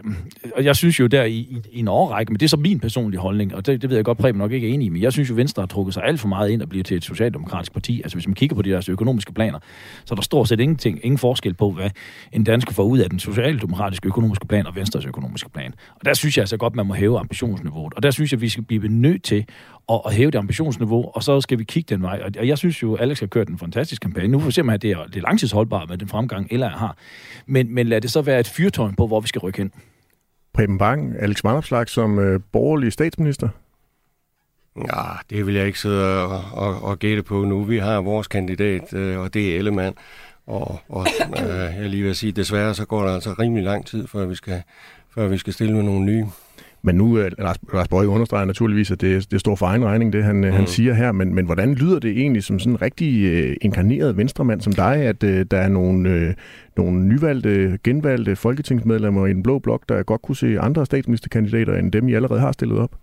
og jeg synes jo der i, i, i en overrække, men det er så min personlige holdning, og det, det ved jeg godt, Preben nok ikke er enig i, men jeg synes jo, Venstre har trukket sig alt for meget ind og bliver til et socialdemokratisk parti. Altså hvis man kigger på de deres økonomiske planer, så er der stort set ingenting, ingen forskel på, hvad en dansker får ud af den socialdemokratiske økonomiske plan og Venstres økonomiske plan. Og der synes jeg altså godt, man må hæve ambitionsniveauet. Og der synes jeg, vi skal blive nødt til at, at hæve det ambitionsniveau, og så skal vi kigge den vej. Og jeg synes jo, Alex har kørt en fantastisk kampagne. Nu får vi se, at det er, det er langtidsholdbart med den fremgang, eller har. Men, men lad det så være et fyrtårn på, hvor vi skal rykke hen. Preben Bang, Alex Vanopslag som øh, borgerlig statsminister? Ja, det vil jeg ikke sidde og, og, og gætte på nu. Vi har vores kandidat, øh, og det er Ellemann. Og, og øh, jeg lige vil sige, desværre så går der altså rimelig lang tid, før vi skal, før vi skal stille med nogle nye. Men nu, øh, Lars, Lars Bøge understreger naturligvis, at det, det står for egen regning, det han, mm. han siger her. Men, men hvordan lyder det egentlig som sådan en rigtig øh, inkarneret venstremand som dig, at øh, der er nogle, øh, nogle nyvalgte, genvalgte folketingsmedlemmer i den blå blok, der godt kunne se andre statsministerkandidater end dem, I allerede har stillet op?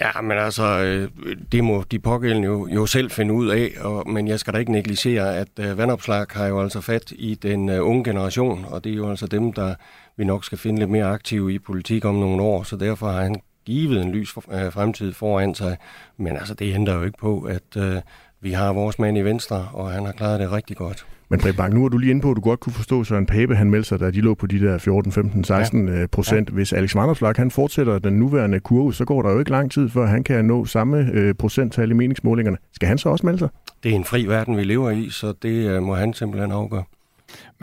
Ja, men altså, øh, det må de pågældende jo, jo selv finde ud af, og, men jeg skal da ikke negligere, at vandopslag har jo altså fat i den unge generation, og det er jo altså dem, der vi nok skal finde lidt mere aktive i politik om nogle år, så derfor har han givet en lys uh, fremtid foran sig. Men altså, det ændrer jo ikke på, at uh, vi har vores mand i Venstre, og han har klaret det rigtig godt. Men Preben Bang, nu er du lige inde på, at du godt kunne forstå, Søren Pape han meldte sig, da de lå på de der 14, 15, 16 ja. procent. Ja. Hvis Alex Vanderslag han fortsætter den nuværende kurve, så går der jo ikke lang tid, før han kan nå samme øh, procenttal i meningsmålingerne. Skal han så også melde sig? Det er en fri verden, vi lever i, så det øh, må han simpelthen afgøre.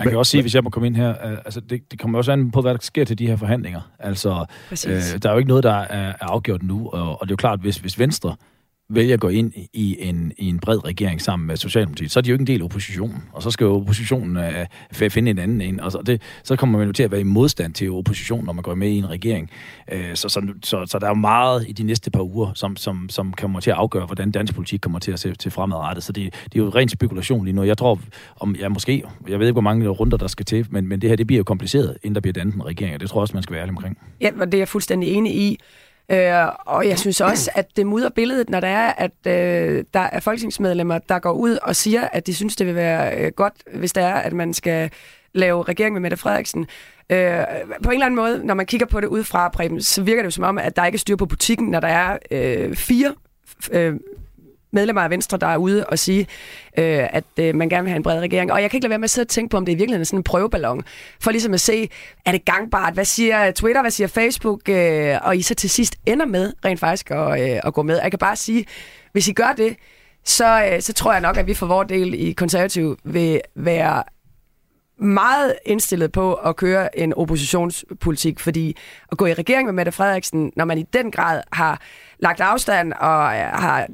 Man kan også sige, hvis jeg må komme ind her, øh, altså det, det kommer også an på, hvad der sker til de her forhandlinger. Altså, øh, der er jo ikke noget, der er, er afgjort nu, og, og det er jo klart, hvis, hvis Venstre vælger at gå ind i en, i en bred regering sammen med Socialdemokratiet, så er de jo ikke en del af oppositionen. Og så skal jo oppositionen uh, finde en anden en. Og så, det, så kommer man jo til at være i modstand til oppositionen, når man går med i en regering. Uh, så, så, så, så der er jo meget i de næste par uger, som, som, som kommer til at afgøre, hvordan dansk politik kommer til at se til fremadrettet. Så det, det er jo ren spekulation lige nu. Jeg tror, om jeg måske, jeg ved ikke, hvor mange runder der skal til, men, men det her det bliver jo kompliceret, inden der bliver dannet en regering, og det tror jeg også, man skal være ærlig omkring. Ja, og det er jeg fuldstændig enig i. Øh, og jeg synes også, at det mudder billedet, når der er, at øh, der er folketingsmedlemmer, der går ud og siger, at de synes, det vil være øh, godt, hvis det er, at man skal lave regering med Mette Frederiksen. Øh, på en eller anden måde, når man kigger på det udefra, Preben, så virker det jo som om, at der ikke er styr på butikken, når der er øh, fire øh, medlemmer af Venstre, der er ude og sige, øh, at øh, man gerne vil have en bred regering. Og jeg kan ikke lade være med at sidde og tænke på, om det i virkeligheden er sådan en prøveballon, for ligesom at se, er det gangbart? Hvad siger Twitter? Hvad siger Facebook? Øh, og I så til sidst ender med rent faktisk at, øh, at gå med. Jeg kan bare sige, hvis I gør det, så, øh, så tror jeg nok, at vi for vores del i konservativ vil være meget indstillet på at køre en oppositionspolitik, fordi at gå i regering med Mette Frederiksen, når man i den grad har lagt afstand og øh, har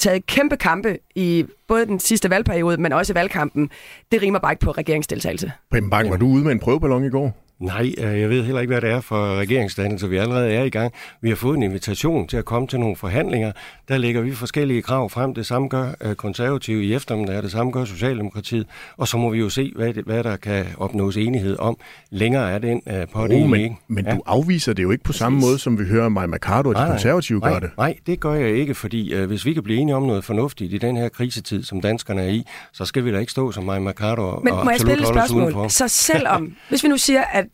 taget kæmpe kampe i både den sidste valgperiode, men også i valgkampen. Det rimer bare ikke på regeringsdeltagelse. Preben Bang, var du ude med en prøveballon i går? Nej, øh, jeg ved heller ikke, hvad det er for regeringsdannelse. Vi allerede er i gang. Vi har fået en invitation til at komme til nogle forhandlinger. Der lægger vi forskellige krav frem. Det samme gør øh, konservative i eftermiddag, det samme gør Socialdemokratiet. Og så må vi jo se, hvad, det, hvad der kan opnås enighed om. Længere er den uh, på det men, ikke. Men ja. du afviser det jo ikke på samme måde, som vi hører Maja Mercado og de nej, konservative nej, gør det. Nej, det gør jeg ikke, fordi uh, hvis vi kan blive enige om noget fornuftigt i den her krisetid, som danskerne er i, så skal vi da ikke stå som Maja Mercado men og må jeg spille et spørgsmål? Så selvom, hvis vi nu siger, at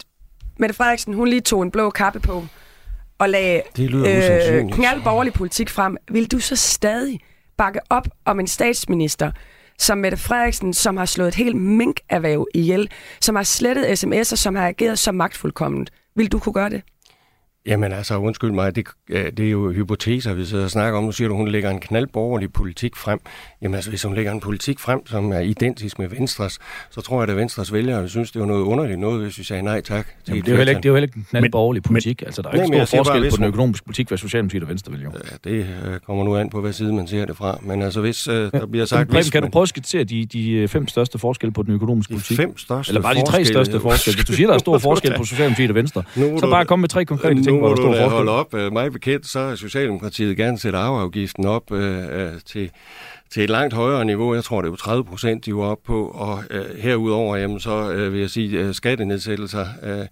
Mette Frederiksen, hun lige tog en blå kappe på og lagde øh, knald borgerlig politik frem, vil du så stadig bakke op om en statsminister, som Mette Frederiksen, som har slået et helt minkerhverv ihjel, som har slettet sms'er, som har ageret så magtfuldkomment. Vil du kunne gøre det? Jamen altså, undskyld mig, det, det er jo hypoteser, vi sidder og snakker om. Nu siger du, hun lægger en knaldborgerlig politik frem. Jamen altså, hvis hun lægger en politik frem, som er identisk med Venstres, så tror jeg, at Venstres vælgere vil synes, det var noget underligt noget, hvis vi sagde nej tak. Til Jamen, det, er jo heller ikke, det er jo heller ikke en knaldborgerlig politik. Men, altså, der er ikke stor forskel bare, på den økonomiske politik, hvad Socialdemokratiet og Venstre vil jo. Ja, det uh, kommer nu an på, hvad side man ser det fra. Men altså, hvis uh, der bliver sagt... Preben, kan du prøve at skitsere de, de øh, fem største forskelle på den økonomiske de politik? fem største Eller bare de tre største forskelle. Hvis du siger, der er stor forskel på Socialdemokratiet og Venstre, så bare kom med tre konkrete ting. Hvor der står står holde op. Uh, mig bekendt, så er Socialdemokratiet gerne sætte arveafgiften op uh, uh, til til et langt højere niveau. Jeg tror, det er 30 procent, de var op på. Og øh, herudover, jamen, så øh, vil jeg sige, øh, skattenedsættelser, øh,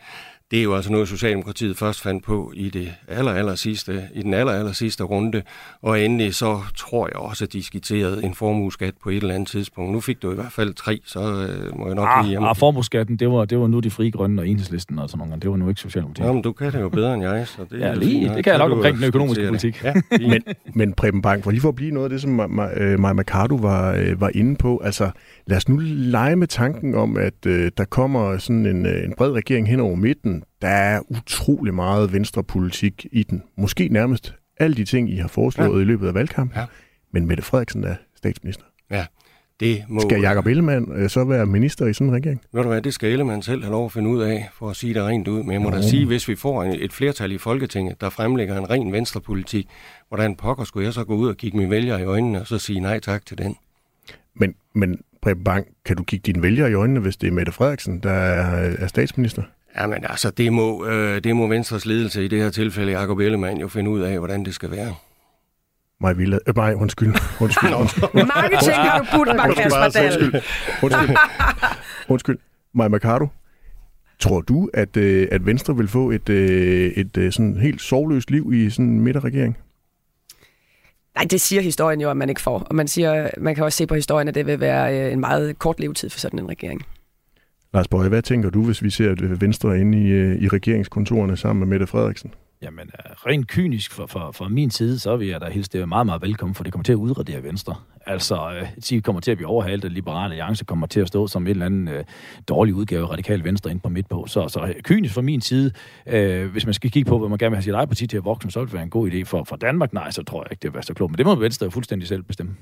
det er jo altså noget, Socialdemokratiet først fandt på i det aller, aller sidste, i den aller, aller sidste runde. Og endelig så tror jeg også, at de skitserede en formueskat på et eller andet tidspunkt. Nu fik du i hvert fald tre, så øh, må jeg nok ah. Ah, formueskatten, det var, det var nu de frie grønne og enhedslisten og sådan noget. Det var nu ikke Socialdemokratiet. Jamen, du kan det jo bedre end jeg. Så det ja, lige, det kan jeg nok omkring den økonomiske politik. Ja, men, men Preben Bang, for lige for at blive noget af det, som Maja Mercado var, øh, var inde på, altså lad os nu lege med tanken om, at øh, der kommer sådan en, øh, en bred regering hen over midten, der er utrolig meget venstrepolitik i den. Måske nærmest alle de ting, I har foreslået ja. i løbet af valgkampen. Ja. Men Mette Frederiksen er statsminister. Ja. Det må... Skal Jacob Ellemann øh, så være minister i sådan en regering? Ved du hvad, det skal Ellemann selv have lov at finde ud af, for at sige det rent ud. Men jeg må da sige, hvis vi får et flertal i Folketinget, der fremlægger en ren venstrepolitik, hvordan pokker skulle jeg så gå ud og kigge mine vælgere i øjnene og så sige nej tak til den? Men, men Preben Bang, kan du kigge dine vælgere i øjnene, hvis det er Mette Frederiksen, der er, er statsminister? Jamen altså, det må, øh, det må Venstres ledelse, i det her tilfælde Jacob Ellemann, jo finde ud af, hvordan det skal være. Maj Villa. Øh, nej, undskyld. Undskyld. undskyld. Mange ting har du putt mig, Kasper Undskyld. Undskyld. undskyld. Maja Mercado. Tror du, at, øh, at Venstre vil få et, øh, et, et sådan helt sovløst liv i sådan en midterregering? Nej, det siger historien jo, at man ikke får. Og man, siger, man kan også se på historien, at det vil være en meget kort levetid for sådan en regering. Lars Bøje, hvad tænker du, hvis vi ser Venstre inde i, i regeringskontorene sammen med Mette Frederiksen? Jamen, rent kynisk fra, fra, fra min side, så vil jeg da hilse det meget, meget velkommen, for det kommer til at udradere Venstre. Altså, øh, de kommer til at blive overhalet, og Liberale Alliance kommer til at stå som en eller anden øh, dårlig udgave af Radikal Venstre ind på midt på. Så, så øh, kynisk fra min side, øh, hvis man skal kigge på, hvad man gerne vil have sit eget parti til at vokse, så vil det være en god idé for, for Danmark. Nej, så tror jeg ikke, det vil være så klogt. Men det må Venstre jo fuldstændig selv bestemme.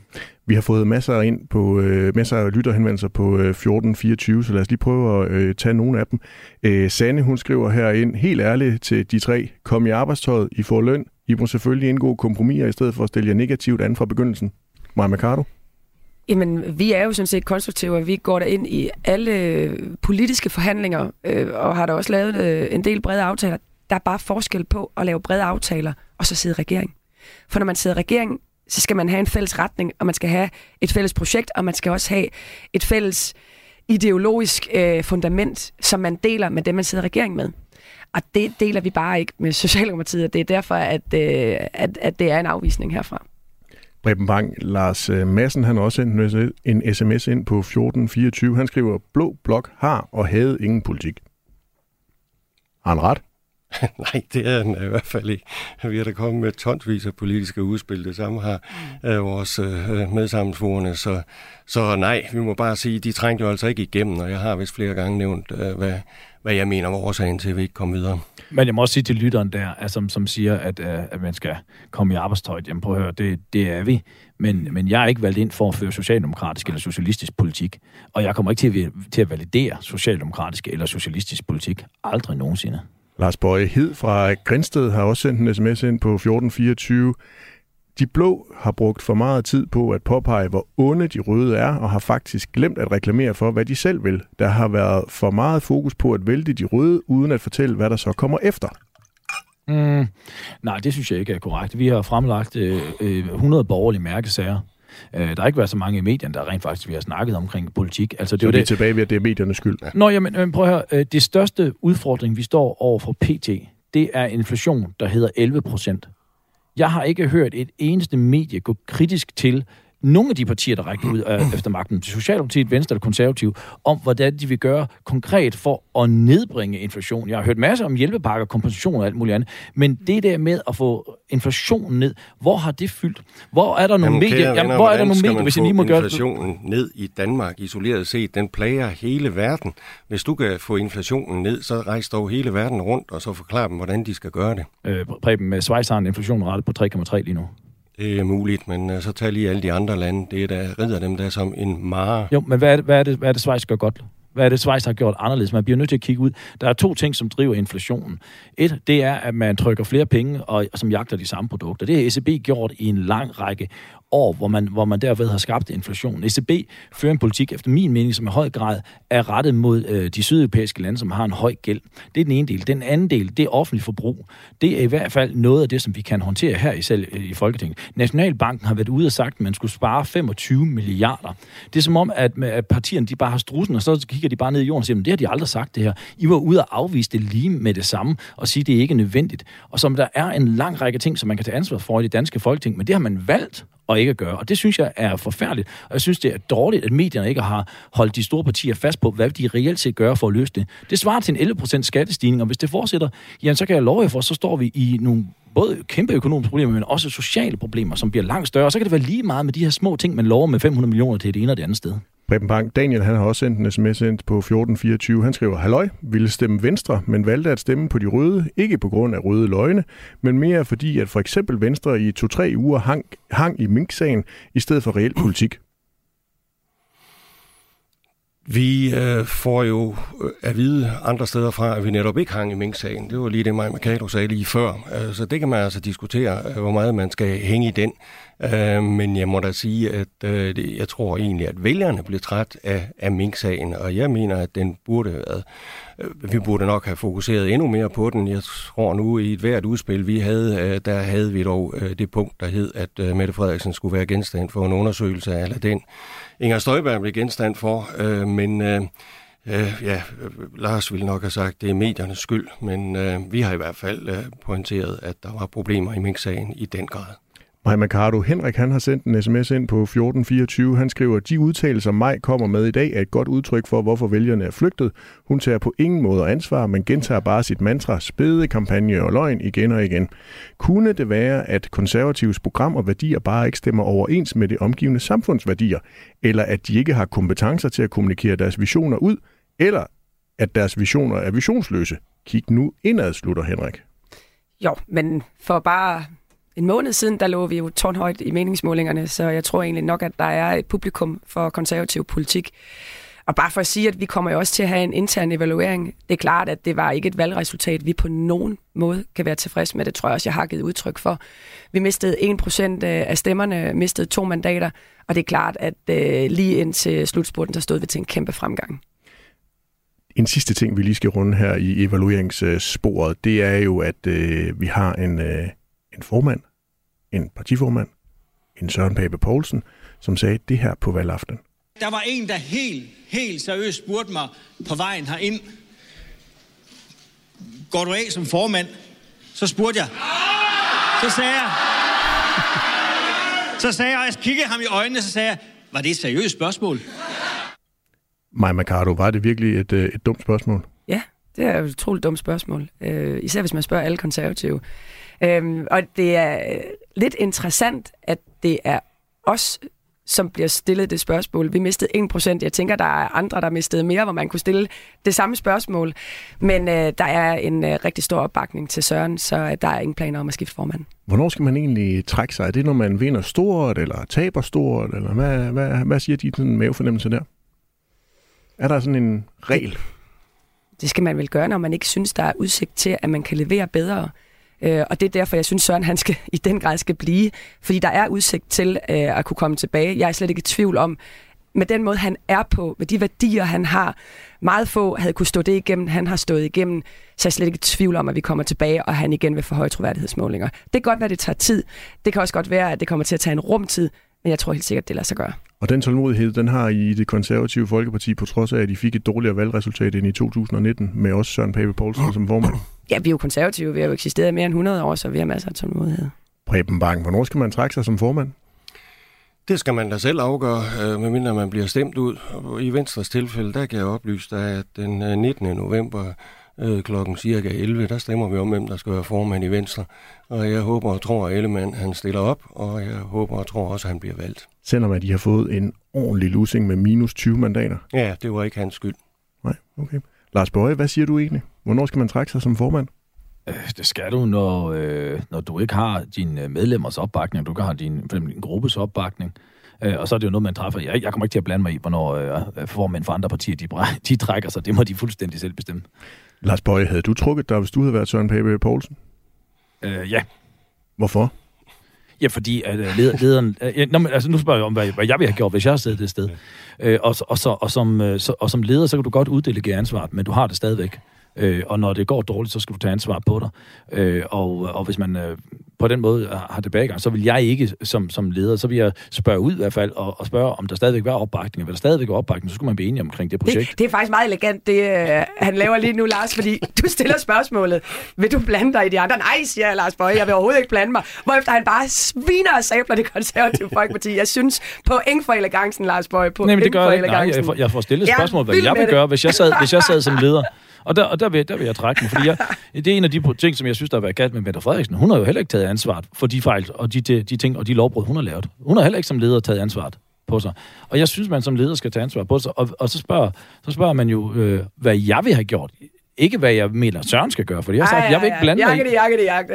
Vi har fået masser ind på øh, masser af lytterhenvendelser på øh, 1424, så lad os lige prøve at øh, tage nogle af dem. Øh, Sanne, hun skriver herind, helt ærligt til de tre, kom i arbejdstøjet, I får løn, I må selvfølgelig indgå kompromiser i stedet for at stille jer negativt an fra begyndelsen. Maja Mercado? Jamen, vi er jo sådan set konstruktive, og vi går der ind i alle politiske forhandlinger, øh, og har da også lavet øh, en del brede aftaler. Der er bare forskel på at lave brede aftaler, og så sidde i regering. For når man sidder i regering, så skal man have en fælles retning, og man skal have et fælles projekt, og man skal også have et fælles ideologisk øh, fundament, som man deler med dem, man sidder i regering med. Og det deler vi bare ikke med Socialdemokratiet, og det er derfor, at, øh, at, at det er en afvisning herfra. Preben Bang, Lars øh, Madsen, han har også sendt en sms ind på 1424. Han skriver, Blå Blok har og havde ingen politik. Har han ret? Nej, det er han i hvert fald ikke. Vi er da kommet med tonsvis af politiske udspil. Det samme har øh, vores øh, medsammensvorene. Så, så nej, vi må bare sige, de trængte jo altså ikke igennem, og jeg har vist flere gange nævnt, øh, hvad, hvad jeg mener var årsagen til, at vi ikke kom videre. Men jeg må også sige til lytteren der, altså, som, som siger, at, uh, at man skal komme i arbejdstøjet. Jamen prøv at høre, det, det er vi. Men, men jeg er ikke valgt ind for at føre socialdemokratisk eller socialistisk politik. Og jeg kommer ikke til at, til at validere socialdemokratisk eller socialistisk politik. Aldrig nogensinde. Lars Bøje Hed fra Grænsted har også sendt en sms ind på 1424. De blå har brugt for meget tid på at påpege, hvor onde de røde er, og har faktisk glemt at reklamere for, hvad de selv vil. Der har været for meget fokus på at vælte de røde, uden at fortælle, hvad der så kommer efter. Mm, nej, det synes jeg ikke er korrekt. Vi har fremlagt øh, 100 øh, borgerlige mærkesager. Øh, der har ikke været så mange i medierne, der rent faktisk vi har snakket omkring politik. Altså, det så er det tilbage ved, at det er mediernes skyld? Ja. Nå, jamen, men prøv at høre. Øh, det største udfordring, vi står over for PT, det er inflation, der hedder 11 procent. Jeg har ikke hørt et eneste medie gå kritisk til nogle af de partier, der rækker ud af, efter magten, Socialdemokratiet, Venstre eller Konservativ, om hvordan de vil gøre konkret for at nedbringe inflation. Jeg har hørt masser om hjælpepakker, kompensation og alt muligt andet, men det der med at få inflationen ned, hvor har det fyldt? Hvor er der nogle medier, venner, jamen, hvor er der nogle medier, hvis jeg lige må gøre inflationen ned i Danmark isoleret set, den plager hele verden. Hvis du kan få inflationen ned, så rejs dog hele verden rundt, og så forklar dem, hvordan de skal gøre det. Øh, Preben, med Schweiz har en inflation på 3,3 lige nu. Det er muligt, men uh, så tag lige alle de andre lande. Det er der rider dem der som en mare. Jo, men hvad er det, hvad er det, hvad er det Schweiz gør godt? Hvad er det, Schweiz har gjort anderledes? Man bliver nødt til at kigge ud. Der er to ting, som driver inflationen. Et, det er, at man trykker flere penge, og, som jagter de samme produkter. Det har ECB gjort i en lang række år, hvor man, hvor man derved har skabt inflation. ECB fører en politik, efter min mening, som i høj grad er rettet mod øh, de sydeuropæiske lande, som har en høj gæld. Det er den ene del. Den anden del, det er offentlig forbrug. Det er i hvert fald noget af det, som vi kan håndtere her i, selv, øh, i Folketinget. Nationalbanken har været ude og sagt, at man skulle spare 25 milliarder. Det er som om, at, at partierne de bare har strusen, og så kigger de bare ned i jorden og siger, det har de aldrig sagt det her. I var ude og afvise det lige med det samme, og sige, det er ikke nødvendigt. Og som der er en lang række ting, som man kan tage ansvar for i det danske folketing, men det har man valgt og ikke at gøre. Og det synes jeg er forfærdeligt. Og jeg synes, det er dårligt, at medierne ikke har holdt de store partier fast på, hvad de reelt set gør for at løse det. Det svarer til en 11% skattestigning, og hvis det fortsætter, jamen, så kan jeg love jer for, så står vi i nogle både kæmpe økonomiske problemer, men også sociale problemer, som bliver langt større. Og så kan det være lige meget med de her små ting, man lover med 500 millioner til det ene og det andet sted. Preben Bang, Daniel han har også sendt en sms ind på 1424. Han skriver, Halløj, ville stemme Venstre, men valgte at stemme på de røde, ikke på grund af røde løgne, men mere fordi, at for eksempel Venstre i to-tre uger hang, hang i minksagen, i stedet for reel politik. Vi øh, får jo øh, at vide andre steder fra, at vi netop ikke hang i minksagen. Det var lige det, Maja Mercado sagde lige før. Øh, så det kan man altså diskutere, øh, hvor meget man skal hænge i den. Øh, men jeg må da sige, at øh, det, jeg tror egentlig, at vælgerne blev træt af, af minksagen, og jeg mener, at den burde været, øh, vi burde nok have fokuseret endnu mere på den. Jeg tror nu, i et hvert udspil, vi havde, øh, der havde vi dog øh, det punkt, der hed, at øh, Mette Frederiksen skulle være genstand for en undersøgelse af den Inger Støjberg blev genstand for, øh, men øh, øh, ja, Lars ville nok have sagt, at det er mediernes skyld, men øh, vi har i hvert fald øh, pointeret, at der var problemer i minksagen i den grad. Maja Mercado. Henrik han har sendt en sms ind på 1424. Han skriver, de udtalelser Maj kommer med i dag er et godt udtryk for, hvorfor vælgerne er flygtet. Hun tager på ingen måde ansvar, men gentager bare sit mantra, spæde kampagne og løgn igen og igen. Kunne det være, at konservatives program og værdier bare ikke stemmer overens med det omgivende samfundsværdier, eller at de ikke har kompetencer til at kommunikere deres visioner ud, eller at deres visioner er visionsløse? Kig nu indad, slutter Henrik. Jo, men for bare en måned siden, der lå vi jo tårnhøjt i meningsmålingerne, så jeg tror egentlig nok, at der er et publikum for konservativ politik. Og bare for at sige, at vi kommer jo også til at have en intern evaluering. Det er klart, at det var ikke et valgresultat, vi på nogen måde kan være tilfreds med. Det tror jeg også, jeg har givet udtryk for. Vi mistede 1% øh, af stemmerne, mistede to mandater, og det er klart, at øh, lige indtil slutspurten, der stod vi til en kæmpe fremgang. En sidste ting, vi lige skal runde her i evalueringssporet, det er jo, at øh, vi har en, øh, en formand, en partiformand, en Søren Pape Poulsen, som sagde det her på valgaften. Der var en, der helt, helt seriøst spurgte mig på vejen herind. Går du af som formand? Så spurgte jeg. Så sagde jeg. Så sagde jeg, og jeg kiggede ham i øjnene, så sagde jeg, var det et seriøst spørgsmål? Maja Mercado, var det virkelig et, øh, et dumt spørgsmål? Ja, det er et utroligt dumt spørgsmål. øh, især hvis man spørger alle konservative. Øh, og det er øh, lidt interessant, at det er os, som bliver stillet det spørgsmål. Vi mistede 1%. Jeg tænker, der er andre, der mistede mere, hvor man kunne stille det samme spørgsmål. Men øh, der er en øh, rigtig stor opbakning til Søren, så øh, der er ingen planer om at skifte formand. Hvornår skal man egentlig trække sig? Er det, når man vinder stort, eller taber stort, eller hvad, hvad, hvad siger de sådan mavefornemmelse der? Er der sådan en regel? Det skal man vel gøre, når man ikke synes, der er udsigt til, at man kan levere bedre. Øh, og det er derfor, jeg synes, Søren han skal, i den grad skal blive. Fordi der er udsigt til øh, at kunne komme tilbage. Jeg er slet ikke i tvivl om, med den måde, han er på, med de værdier, han har. Meget få havde kunne stå det igennem, han har stået igennem, så jeg er slet ikke i tvivl om, at vi kommer tilbage, og han igen vil få høje troværdighedsmålinger. Det kan godt være, at det tager tid. Det kan også godt være, at det kommer til at tage en rumtid, men jeg tror helt sikkert, det lader sig gøre. Og den tålmodighed, den har I det konservative Folkeparti, på trods af, at I fik et dårligere valgresultat end i 2019, med også Søren Pape Poulsen som formand. Ja, vi er jo konservative. Vi har jo eksisteret i mere end 100 år, så vi har masser af tålmodighed. Preben Bang, hvornår skal man trække sig som formand? Det skal man da selv afgøre, øh, medmindre man bliver stemt ud. I Venstres tilfælde, der kan jeg oplyse dig, at den 19. Øh, november øh, klokken cirka 11, der stemmer vi om, hvem der skal være formand i Venstre. Og jeg håber og tror, at Ellemann han stiller op, og jeg håber og tror også, at han bliver valgt. Selvom at de har fået en ordentlig losing med minus 20 mandater? Ja, det var ikke hans skyld. Nej, okay. Lars Bøje, hvad siger du egentlig? Hvornår skal man trække sig som formand? Øh, det skal du, når, øh, når du ikke har dine medlemmers opbakning, du ikke har din, din gruppes opbakning. Øh, og så er det jo noget, man træffer. Jeg, jeg kommer ikke til at blande mig i, hvornår øh, formænd for andre partier de, de trækker sig. Det må de fuldstændig selv bestemme. Lars Bøje, havde du trukket dig, hvis du havde været Søren Pape Poulsen? Øh, ja. Hvorfor? Ja, fordi at uh, leder, lederen... Ja, nå, men, altså, nu spørger jeg om, hvad, hvad jeg ville have gjort, hvis jeg havde siddet det sted. Uh, og, og, så, og, som, uh, så, og som leder, så kan du godt uddelegere ansvaret, men du har det stadigvæk. Øh, og når det går dårligt, så skal du tage ansvar på dig. Øh, og, og hvis man øh, på den måde har tilbagegang, så vil jeg ikke som, som leder, så vil jeg spørge ud i hvert fald, og, og spørge, om der stadigvæk var opbakning. Hvis der stadigvæk er opbakning, så skulle man blive enige omkring det projekt. Det, det er faktisk meget elegant, det uh, han laver lige nu, Lars, fordi du stiller spørgsmålet, vil du blande dig i de andre? Nej, siger Lars Bøje, jeg vil overhovedet ikke blande mig. Hvorefter han bare sviner og sabler det konservative folkeparti. Jeg synes, point for elegancen, Lars Bøje, på Nej, men det gør jeg ikke. Nej, jeg får, jeg får stillet spørgsmål, hvad jeg vil gøre, hvis jeg, sad, hvis jeg sad som leder. Og der, og der, vil, der vil jeg trække mig, fordi jeg, det er en af de ting, som jeg synes, der har været galt med Mette Frederiksen. Hun har jo heller ikke taget ansvaret for de fejl og de, de, de ting og de lovbrud, hun har lavet. Hun har heller ikke som leder taget ansvaret på sig. Og jeg synes, man som leder skal tage ansvar på sig. Og, og så, spørger, så spørger man jo, øh, hvad jeg vil have gjort. Ikke hvad jeg mener, Søren skal gøre, fordi jeg har sagt, Ej, jeg vil ikke blande mig i... Det, jakke.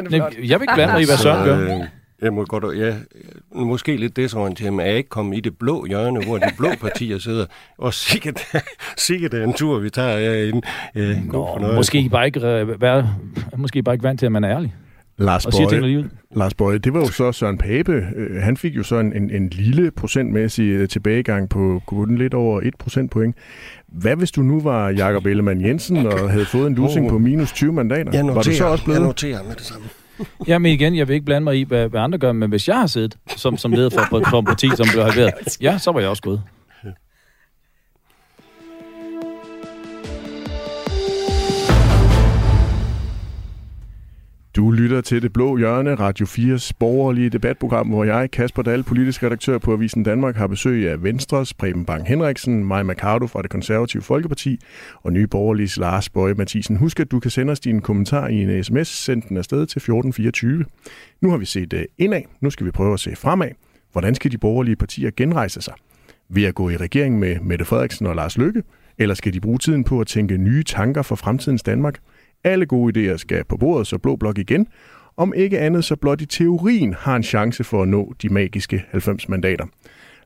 Jeg vil ikke blande mig i, hvad Søren gør. Jeg må godt, ja, måske lidt desorienteret, men er jeg ikke kommet i det blå hjørne, hvor de blå partier sidder, og sikkert, sikkert er en tur, vi tager herinde. Ja, Nå, måske, bare ikke, være, måske bare ikke vant til, at man er ærlig. Lars Bøje, Lars Bøje, det var jo så Søren Pape. Øh, han fik jo så en, en, en lille procentmæssig øh, tilbagegang på kun lidt over 1 procentpoint. Hvad hvis du nu var Jakob Ellemann Jensen og havde fået en losing oh. på minus 20 mandater? Jeg noterer, var du så også blevet? Jeg noterer med det samme. Ja, men igen, jeg vil ikke blande mig i, hvad, hvad andre gør, men hvis jeg har siddet som, som leder for, for, for en parti, som blev halveret, ja, så var jeg også gået. Du lytter til Det Blå Hjørne, Radio 4's borgerlige debatprogram, hvor jeg, Kasper Dahl, politisk redaktør på Avisen Danmark, har besøg af Venstres Preben Bang Henriksen, Maja Mercado fra det konservative Folkeparti og nye borgerlige Lars Bøje Mathisen. Husk, at du kan sende os din kommentar i en sms, send den afsted til 1424. Nu har vi set øh, indad, nu skal vi prøve at se fremad. Hvordan skal de borgerlige partier genrejse sig? Ved at gå i regering med Mette Frederiksen og Lars Lykke? Eller skal de bruge tiden på at tænke nye tanker for fremtidens Danmark? Alle gode idéer skal på bordet, så Blå Blok igen. Om ikke andet, så blot i teorien har en chance for at nå de magiske 90 mandater.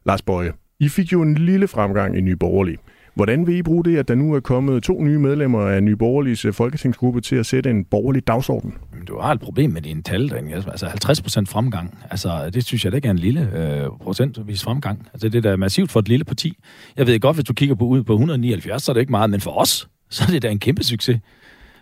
Lars Bøje, I fik jo en lille fremgang i Nye Borgerlige. Hvordan vil I bruge det, at der nu er kommet to nye medlemmer af Nye Borgerliges øh, folketingsgruppe til at sætte en borgerlig dagsorden? Du har et problem med dine tal, Daniel. Altså 50 procent fremgang. Altså, det synes jeg det ikke er en lille øh, procentvis fremgang. Altså, det er da massivt for et lille parti. Jeg ved godt, hvis du kigger på ud på 179, så er det ikke meget, men for os, så er det da en kæmpe succes.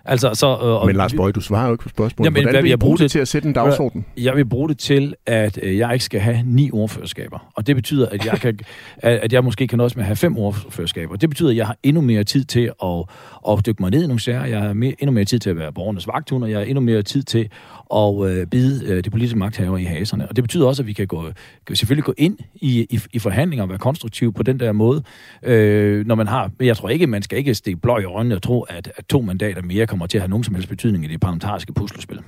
Altså, så, øh, men Lars Bøge, du svarer jo ikke på spørgsmålet. Jamen, Hvordan vil jeg bruge det til at sætte en dagsorden? Jeg vil bruge det til, at øh, jeg ikke skal have ni ordførerskaber. Og det betyder, at jeg, kan, at jeg måske kan nøjes med at have fem ordførerskaber. Det betyder, at jeg har endnu mere tid til at, at dykke mig ned i nogle sager. Jeg har mere, endnu mere tid til at være borgernes vagthund, og jeg har endnu mere tid til og øh, bide øh, de politiske magthaver i haserne. Og det betyder også, at vi kan, gå, kan selvfølgelig gå ind i, i, i forhandlinger og være konstruktive på den der måde, øh, når man har... Jeg tror ikke, man skal ikke stikke blå i øjnene og tro, at, at to mandater mere kommer til at have nogen som helst betydning i det parlamentariske puslespil.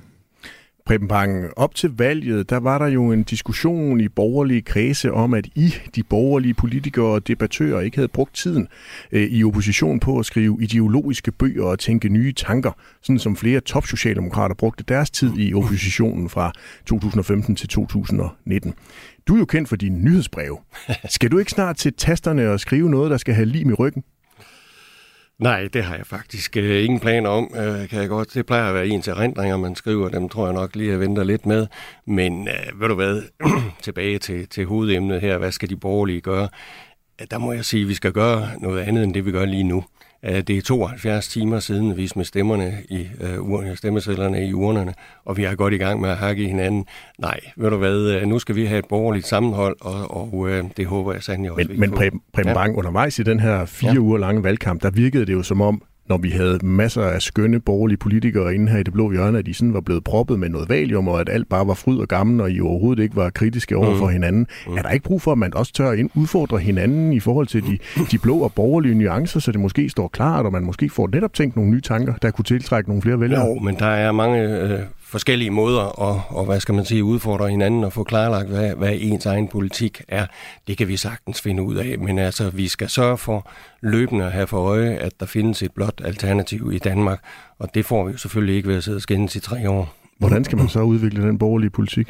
Preben Bang, op til valget, der var der jo en diskussion i borgerlige kredse om, at I, de borgerlige politikere og debattører, ikke havde brugt tiden øh, i opposition på at skrive ideologiske bøger og tænke nye tanker, sådan som flere topsocialdemokrater brugte deres tid i oppositionen fra 2015 til 2019. Du er jo kendt for dine nyhedsbreve. Skal du ikke snart til tasterne og skrive noget, der skal have lim i ryggen? Nej, det har jeg faktisk øh, ingen planer om, øh, kan jeg godt. Det plejer at være ens erindringer, man skriver. Dem tror jeg nok lige, at jeg venter lidt med. Men øh, ved du hvad, tilbage til, til hovedemnet her. Hvad skal de borgerlige gøre? Der må jeg sige, at vi skal gøre noget andet, end det vi gør lige nu. Det er 72 timer siden, vi med stemmerne i uh, stemmesedlerne i urnerne, og vi er godt i gang med at hakke hinanden. Nej, ved du hvad, øh, nu skal vi have et borgerligt sammenhold, og, og uh, det håber jeg sandelig også, Men, men Preben ja. Bang, undervejs i den her fire ja. uger lange valgkamp, der virkede det jo som om, når vi havde masser af skønne borgerlige politikere inde her i det blå hjørne, at de sådan var blevet proppet med noget valium, og at alt bare var fryd og gammel, og I overhovedet ikke var kritiske over for mm. hinanden. Mm. Er der ikke brug for, at man også tør at udfordre hinanden i forhold til de, de blå og borgerlige nuancer, så det måske står klart, og man måske får netop tænkt nogle nye tanker, der kunne tiltrække nogle flere vælgere? Jo, men der er mange øh, forskellige måder at, og, hvad skal man sige, udfordre hinanden og få klarlagt, hvad, hvad ens egen politik er. Det kan vi sagtens finde ud af, men altså, vi skal sørge for løbende at have for øje, at der findes et blot alternativ i Danmark, og det får vi jo selvfølgelig ikke ved at sidde og skændes i tre år. Hvordan skal man så udvikle den borgerlige politik?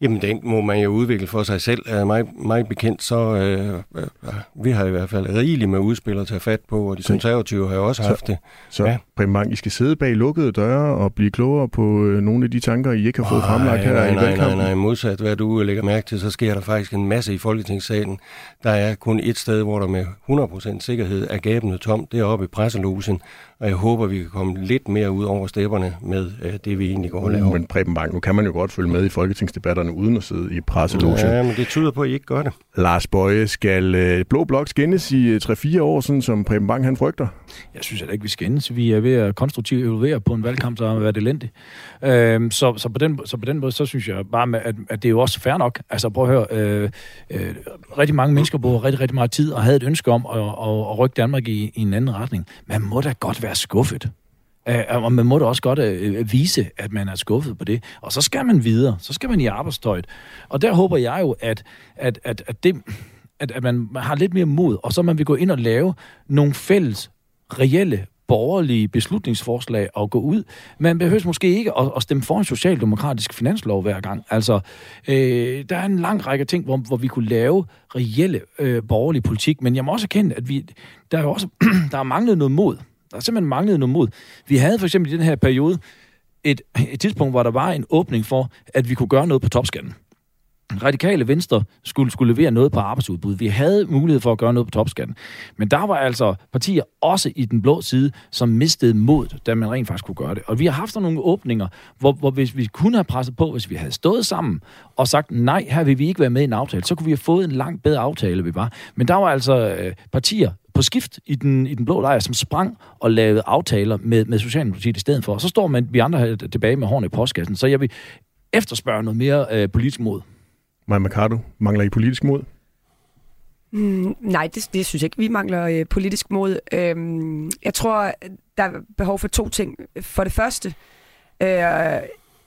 Jamen, den må man jo udvikle for sig selv. Er mig, mig bekendt, så øh, øh, vi har i hvert fald rigeligt med udspil at tage fat på, og de konservative har jo også haft det. Så ja. Preben Bang, I skal sidde bag lukkede døre og blive klogere på øh, nogle af de tanker, I ikke har fået oh, fremlagt her nej, i nej, nej, nej, modsat hvad du lægger mærke til, så sker der faktisk en masse i Folketingssalen. Der er kun et sted, hvor der med 100% sikkerhed er gabende tom. Det er oppe i presselogen, og jeg håber, vi kan komme lidt mere ud over stepperne med øh, det, vi egentlig går og laver. Men Preben Bang, nu kan man jo godt følge med i folketingsdebatterne uden at sidde i presselogen. Ja, men det tyder på, at I ikke gør det. Lars Bøje, skal øh, Blå Blok skændes i 3-4 øh, år, sådan som Preben Bang han frygter? Jeg synes at ikke, vi skændes. Vi er ved at konstruktivt evaluere på en valgkamp, der har været elendig. Øhm, så, så, på den, så på den måde, så synes jeg bare, at, at det er jo også fair nok. Altså prøv at høre, øh, øh, rigtig mange mennesker bruger rigtig, rigtig meget tid og havde et ønske om at, at, at rykke Danmark i, i en anden retning. Man må da godt være skuffet. Øh, og man må da også godt øh, øh, vise, at man er skuffet på det. Og så skal man videre. Så skal man i arbejdstøjet. Og der håber jeg jo, at, at, at, at, det, at, at man har lidt mere mod, og så man vil gå ind og lave nogle fælles, reelle borgerlige beslutningsforslag og gå ud. Man behøver måske ikke at, at stemme for en socialdemokratisk finanslov hver gang. Altså, øh, der er en lang række ting, hvor, hvor vi kunne lave reelle øh, borgerlige politik, men jeg må også erkende, at vi, der er jo også der er manglet noget mod. Der simpelthen manglede noget mod. Vi havde for eksempel i den her periode et, et tidspunkt, hvor der var en åbning for, at vi kunne gøre noget på topskatten radikale venstre skulle, skulle levere noget på arbejdsudbud. Vi havde mulighed for at gøre noget på topskatten. Men der var altså partier også i den blå side, som mistede mod, da man rent faktisk kunne gøre det. Og vi har haft nogle åbninger, hvor, hvor hvis vi kunne have presset på, hvis vi havde stået sammen og sagt, nej, her vil vi ikke være med i en aftale, så kunne vi have fået en langt bedre aftale, vi var. Men der var altså øh, partier på skift i den, i den blå lejr, som sprang og lavede aftaler med, med Socialdemokratiet i stedet for. Og så står man, vi andre tilbage med hårene i postkassen. Så jeg vil efterspørge noget mere øh, politisk mod. Maja Mercado, mangler I politisk mod? Mm, nej, det, det synes jeg ikke. Vi mangler øh, politisk mod. Øhm, jeg tror, der er behov for to ting. For det første, øh,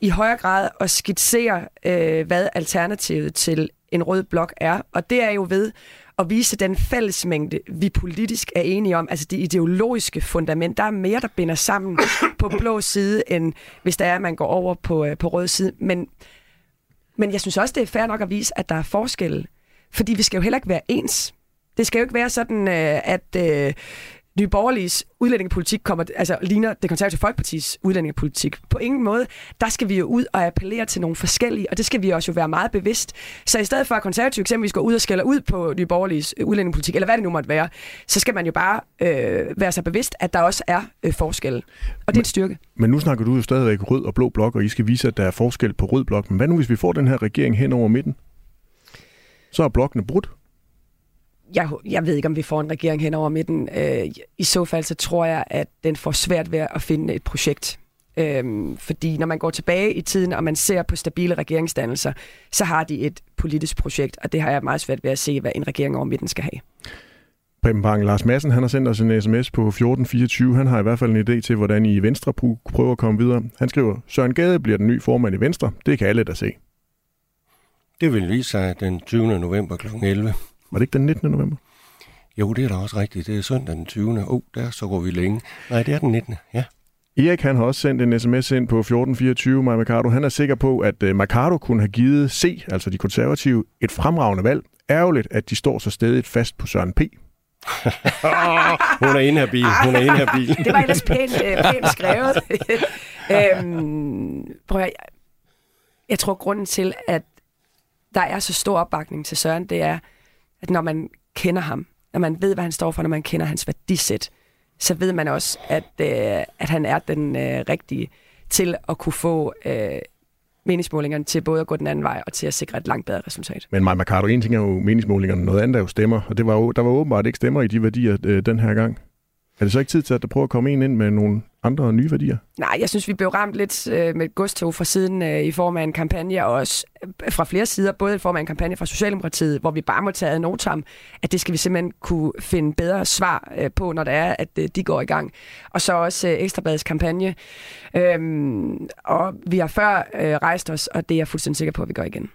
i højere grad at skitsere, øh, hvad alternativet til en rød blok er. Og det er jo ved at vise den fællesmængde, vi politisk er enige om, altså det ideologiske fundament. Der er mere, der binder sammen på blå side, end hvis der er, at man går over på, øh, på rød side. Men men jeg synes også, det er fair nok at vise, at der er forskelle. Fordi vi skal jo heller ikke være ens. Det skal jo ikke være sådan, øh, at øh, Nye Borgerliges udlændingepolitik kommer, altså ligner det konservative folkepartis udlændingepolitik. På ingen måde. Der skal vi jo ud og appellere til nogle forskellige, og det skal vi også jo være meget bevidst. Så i stedet for at konservative eksempelvis går ud og skælder ud på Nye Borgerliges udlændingepolitik, eller hvad det nu måtte være, så skal man jo bare øh, være så bevidst, at der også er øh, forskelle. Og det er en styrke. Men nu snakker du jo stadigvæk rød og blå blok, og I skal vise, at der er forskel på rød blok. Men hvad nu, hvis vi får den her regering hen over midten? Så er blokkene brudt jeg, jeg ved ikke, om vi får en regering hen over midten. Øh, I så fald, så tror jeg, at den får svært ved at finde et projekt. Øhm, fordi når man går tilbage i tiden, og man ser på stabile regeringsdannelser, så har de et politisk projekt, og det har jeg meget svært ved at se, hvad en regering over midten skal have. Preben Bang, Lars Madsen, han har sendt os en sms på 1424. Han har i hvert fald en idé til, hvordan I i Venstre prøver at komme videre. Han skriver, Søren Gade bliver den nye formand i Venstre. Det kan alle da se. Det vil vise sig den 20. november kl. 11. Var det ikke den 19. november? Jo, det er da også rigtigt. Det er søndag den 20. Åh, oh, der så går vi længe. Nej, det er den 19. Ja. Erik han har også sendt en sms ind på 1424, Maja Mercado. Han er sikker på, at uh, Mercado kunne have givet C, altså de konservative, et fremragende valg. Ærgerligt, at de står så stedigt fast på Søren P. hun er inhabil. Hun er inhabil. det var ellers pænt, uh, pænt skrevet. øhm, prøv at, jeg, jeg tror, grunden til, at der er så stor opbakning til Søren, det er, at når man kender ham, når man ved, hvad han står for, når man kender hans værdisæt, så ved man også, at, øh, at han er den øh, rigtige til at kunne få øh, meningsmålingerne til både at gå den anden vej og til at sikre et langt bedre resultat. Men Maja Mercado, en ting er jo meningsmålingerne, noget andet er jo stemmer, og det var jo, der var åbenbart ikke stemmer i de værdier øh, den her gang. Er det så ikke tid til, at der prøver at komme en ind med nogle andre nye værdier? Nej, jeg synes, vi blev ramt lidt øh, med et godstog fra siden øh, i form af en kampagne, og også øh, fra flere sider, både i form af en kampagne fra Socialdemokratiet, hvor vi bare må tage ad notam, at det skal vi simpelthen kunne finde bedre svar øh, på, når det er, at øh, de går i gang. Og så også øh, Ekstrabladets kampagne. Øhm, og vi har før øh, rejst os, og det er jeg fuldstændig sikker på, at vi gør igen.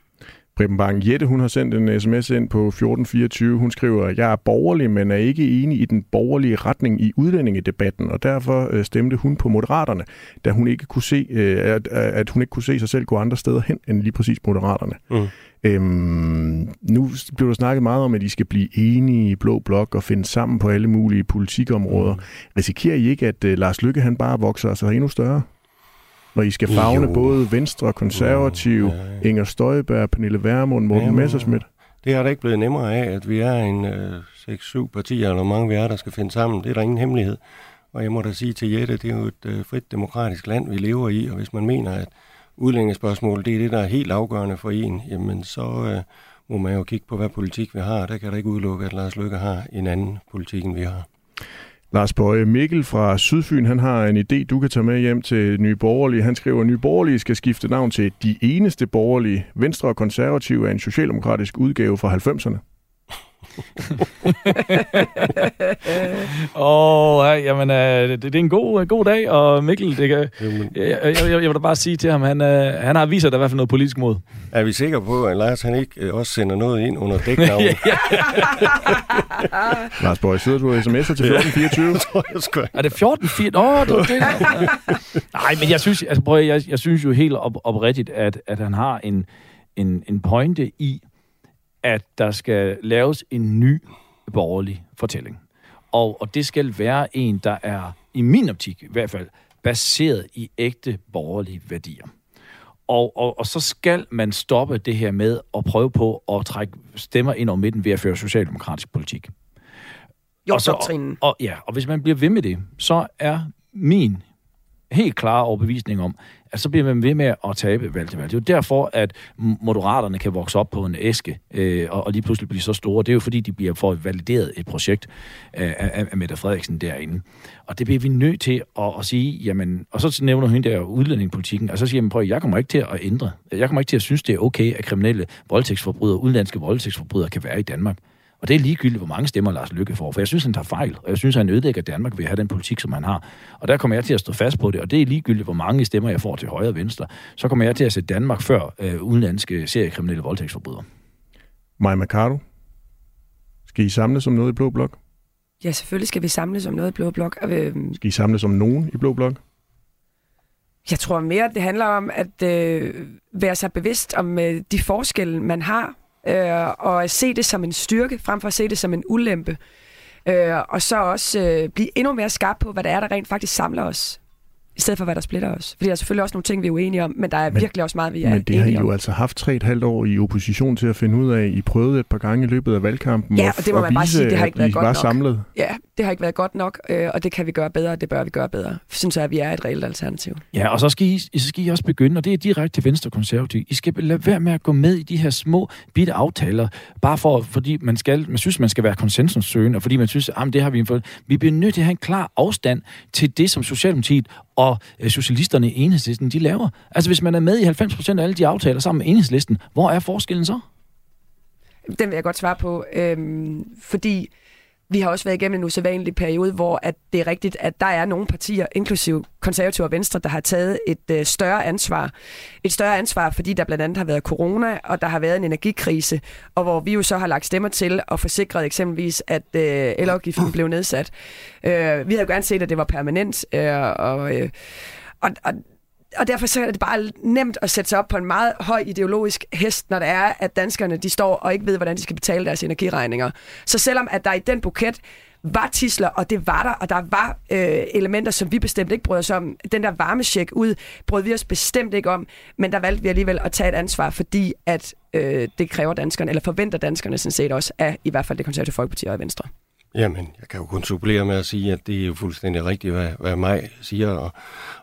Preben Bang Jette, hun har sendt en sms ind på 1424. Hun skriver, jeg er borgerlig, men er ikke enig i den borgerlige retning i udlændingedebatten, og derfor øh, stemte hun på Moderaterne, da hun ikke kunne se, øh, at, at hun ikke kunne se sig selv gå andre steder hen end lige præcis Moderaterne. Mm. Øhm, nu bliver der snakket meget om, at I skal blive enige i Blå Blok og finde sammen på alle mulige politikområder. Mm. Risikerer I ikke, at uh, Lars Lykke han bare vokser sig endnu større? Når I skal fagne jo. både Venstre, Konservativ, ja, ja. Inger Støjberg, Pernille Vermund, Morten ja, Messerschmidt? Det er da ikke blevet nemmere af, at vi er en øh, 6-7 partier, eller mange vi er, der skal finde sammen. Det er der ingen hemmelighed. Og jeg må da sige til Jette, det er jo et øh, frit demokratisk land, vi lever i, og hvis man mener, at udlændingespørgsmål, det er det, der er helt afgørende for en, jamen så øh, må man jo kigge på, hvad politik vi har. Der kan der ikke udelukke, at Lars Løkke har en anden politik, end vi har. Lars Bøje Mikkel fra Sydfyn, han har en idé, du kan tage med hjem til Nye Borgerlige. Han skriver, at Nye Borgerlige skal skifte navn til De Eneste Borgerlige. Venstre og Konservative er en socialdemokratisk udgave fra 90'erne. Åh, oh, jamen, uh, det, det er en god, uh, god dag, og Mikkel, det kan, jeg, jeg, jeg, jeg vil da bare sige til ham, han, uh, han har vist sig der i hvert fald noget politisk mod. Er vi sikre på, at Lars han ikke uh, også sender noget ind under dæknavnet? Lars Borg, sidder du sms'er til 1424? er det 1424? Åh, oh, det det. Nej, men jeg synes, altså, prøv, jeg, jeg synes jo helt op, oprigtigt, at, at han har en, en, en pointe i, at der skal laves en ny borgerlig fortælling. Og, og det skal være en, der er, i min optik i hvert fald, baseret i ægte borgerlige værdier. Og, og, og så skal man stoppe det her med at prøve på at trække stemmer ind over midten ved at føre socialdemokratisk politik. Jo, og, så, og, og, ja, og hvis man bliver ved med det, så er min helt klare overbevisning om, at så bliver man ved med at tabe valg til valg. Det er jo derfor, at moderaterne kan vokse op på en æske, øh, og, og lige pludselig blive så store. Det er jo fordi, de bliver for valideret et projekt øh, af, af Mette Frederiksen derinde. Og det bliver vi nødt til at, at sige, jamen, og så nævner hun der udlændingepolitikken, og så siger man, prøv, jeg kommer ikke til at ændre. Jeg kommer ikke til at synes, det er okay, at kriminelle voldtægtsforbrydere, udenlandske voldtægtsforbrydere kan være i Danmark. Og det er ligegyldigt, hvor mange stemmer Lars Lykke får, for jeg synes, han tager fejl, og jeg synes, han ødelægger Danmark ved at have den politik, som han har. Og der kommer jeg til at stå fast på det, og det er ligegyldigt, hvor mange stemmer jeg får til højre og venstre. Så kommer jeg til at sætte Danmark før øh, udenlandske seriekriminelle voldtægtsforbrydere. Maja Mercado, skal I samles som noget i Blå Blok? Ja, selvfølgelig skal vi samles som noget i Blå Blok. Øh... Skal I samles som nogen i Blå Blok? Jeg tror mere, det handler om at øh, være sig bevidst om øh, de forskelle, man har øh, og se det som en styrke, frem for at se det som en ulempe. Øh, og så også øh, blive endnu mere skarp på, hvad det er, der rent faktisk samler os i stedet for, hvad der splitter os. Fordi der er selvfølgelig også nogle ting, vi er uenige om, men der er men, virkelig også meget, vi er Men det har I jo altså haft tre et halvt år i opposition til at finde ud af. I prøvede et par gange i løbet af valgkampen ja, og, og det må man vise, bare sige, det har ikke været godt var nok. samlet. Ja, det har ikke været godt nok, øh, og det kan vi gøre bedre, og det bør vi gøre bedre. Synes jeg, at vi er et reelt alternativ. Ja, og så skal, I, så skal I også begynde, og det er direkte til Venstre Konservativ. I skal lade være med at gå med i de her små, bitte aftaler, bare for, fordi man, skal, man synes, man skal være konsensussøgende, og fordi man synes, at det har vi fået. Vi bliver nødt til at have en klar afstand til det, som Socialdemokratiet og øh, socialisterne i enhedslisten, de laver. Altså, hvis man er med i 90% af alle de aftaler sammen med enhedslisten, hvor er forskellen så? Den vil jeg godt svare på, øhm, fordi vi har også været igennem en usædvanlig periode, hvor at det er rigtigt, at der er nogle partier, inklusive konservative og venstre, der har taget et øh, større ansvar. Et større ansvar, fordi der blandt andet har været corona, og der har været en energikrise, og hvor vi jo så har lagt stemmer til og forsikret eksempelvis, at øh, elafgiften blev nedsat. Øh, vi havde jo gerne set, at det var permanent, øh, og, øh, og, og og derfor så er det bare nemt at sætte sig op på en meget høj ideologisk hest, når det er, at danskerne de står og ikke ved, hvordan de skal betale deres energiregninger. Så selvom at der i den buket var tisler, og det var der, og der var øh, elementer, som vi bestemt ikke brød os om. Den der varmesjek ud, brød vi os bestemt ikke om, men der valgte vi alligevel at tage et ansvar, fordi at øh, det kræver danskerne, eller forventer danskerne sådan set også, af i hvert fald det konservative folkeparti og Venstre. Jamen, jeg kan jo kun supplere med at sige, at det er jo fuldstændig rigtigt, hvad, hvad mig siger, og,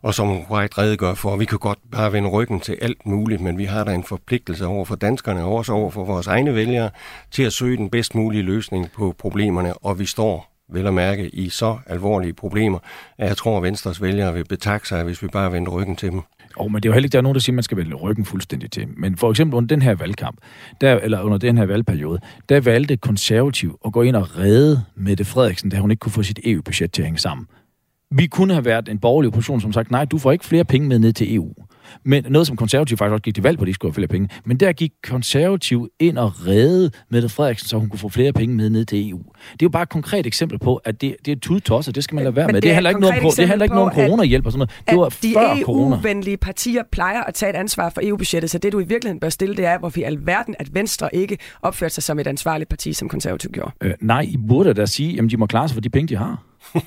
og som White redegør for. Vi kan godt bare vende ryggen til alt muligt, men vi har da en forpligtelse over for danskerne, og også over for vores egne vælgere, til at søge den bedst mulige løsning på problemerne, og vi står vel at mærke i så alvorlige problemer, at jeg tror, at Venstres vælgere vil betakke sig, hvis vi bare vender ryggen til dem. Og men det er jo heller ikke, der er nogen, der siger, at man skal vælge ryggen fuldstændig til. Men for eksempel under den her valgkamp, der, eller under den her valgperiode, der valgte konservativ at gå ind og redde Mette Frederiksen, da hun ikke kunne få sit EU-budget til at hænge sammen. Vi kunne have været en borgerlig opposition, som sagt, nej, du får ikke flere penge med ned til EU. Men noget, som konservativ faktisk også gik til valg på, de skulle have flere penge. Men der gik konservativ ind og redde Mette Frederiksen, så hun kunne få flere penge med ned til EU. Det er jo bare et konkret eksempel på, at det, det er tudtosser, det skal man lade være Men med. det Det, er handler ikke noget om, det handler ikke noget om coronahjælp og sådan noget. Det var de før corona. EU-venlige partier plejer at tage et ansvar for EU-budgettet, så det du i virkeligheden bør stille, det er, hvorfor i alverden, at Venstre ikke opførte sig som et ansvarligt parti, som konservativ gjorde. Øh, nej, I burde da sige, at de må klare sig for de penge, de har.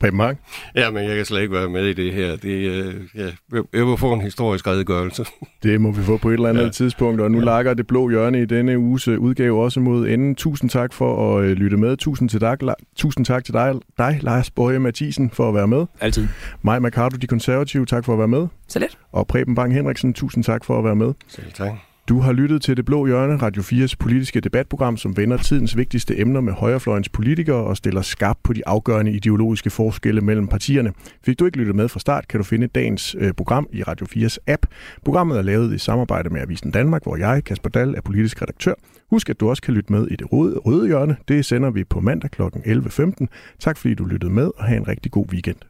Preben Mark? Ja, men jeg kan slet ikke være med i det her. Det, øh, ja, jeg- vil få en historisk redegørelse. Det må vi få på et eller andet ja. Ja. tidspunkt, og nu lakker det blå hjørne i denne uges øh, udgave også mod enden. Tusind tak for at øh, lytte med. Tusind, til dig, La- Tusind tak til dig, dig, Lars Bøje Mathisen, for at være med. Altid. Maj Mercado, de konservative, tak for at være med. Så lidt. Og Preben Bang Henriksen, tusind tak for at være med. Selv tak. Du har lyttet til Det Blå Hjørne, Radio 4's politiske debatprogram, som vender tidens vigtigste emner med højrefløjens politikere og stiller skarpt på de afgørende ideologiske forskelle mellem partierne. Fik du ikke lyttet med fra start, kan du finde dagens øh, program i Radio 4's app. Programmet er lavet i samarbejde med Avisen Danmark, hvor jeg, Kasper Dahl, er politisk redaktør. Husk, at du også kan lytte med i Det Røde, røde Hjørne. Det sender vi på mandag kl. 11.15. Tak fordi du lyttede med, og have en rigtig god weekend.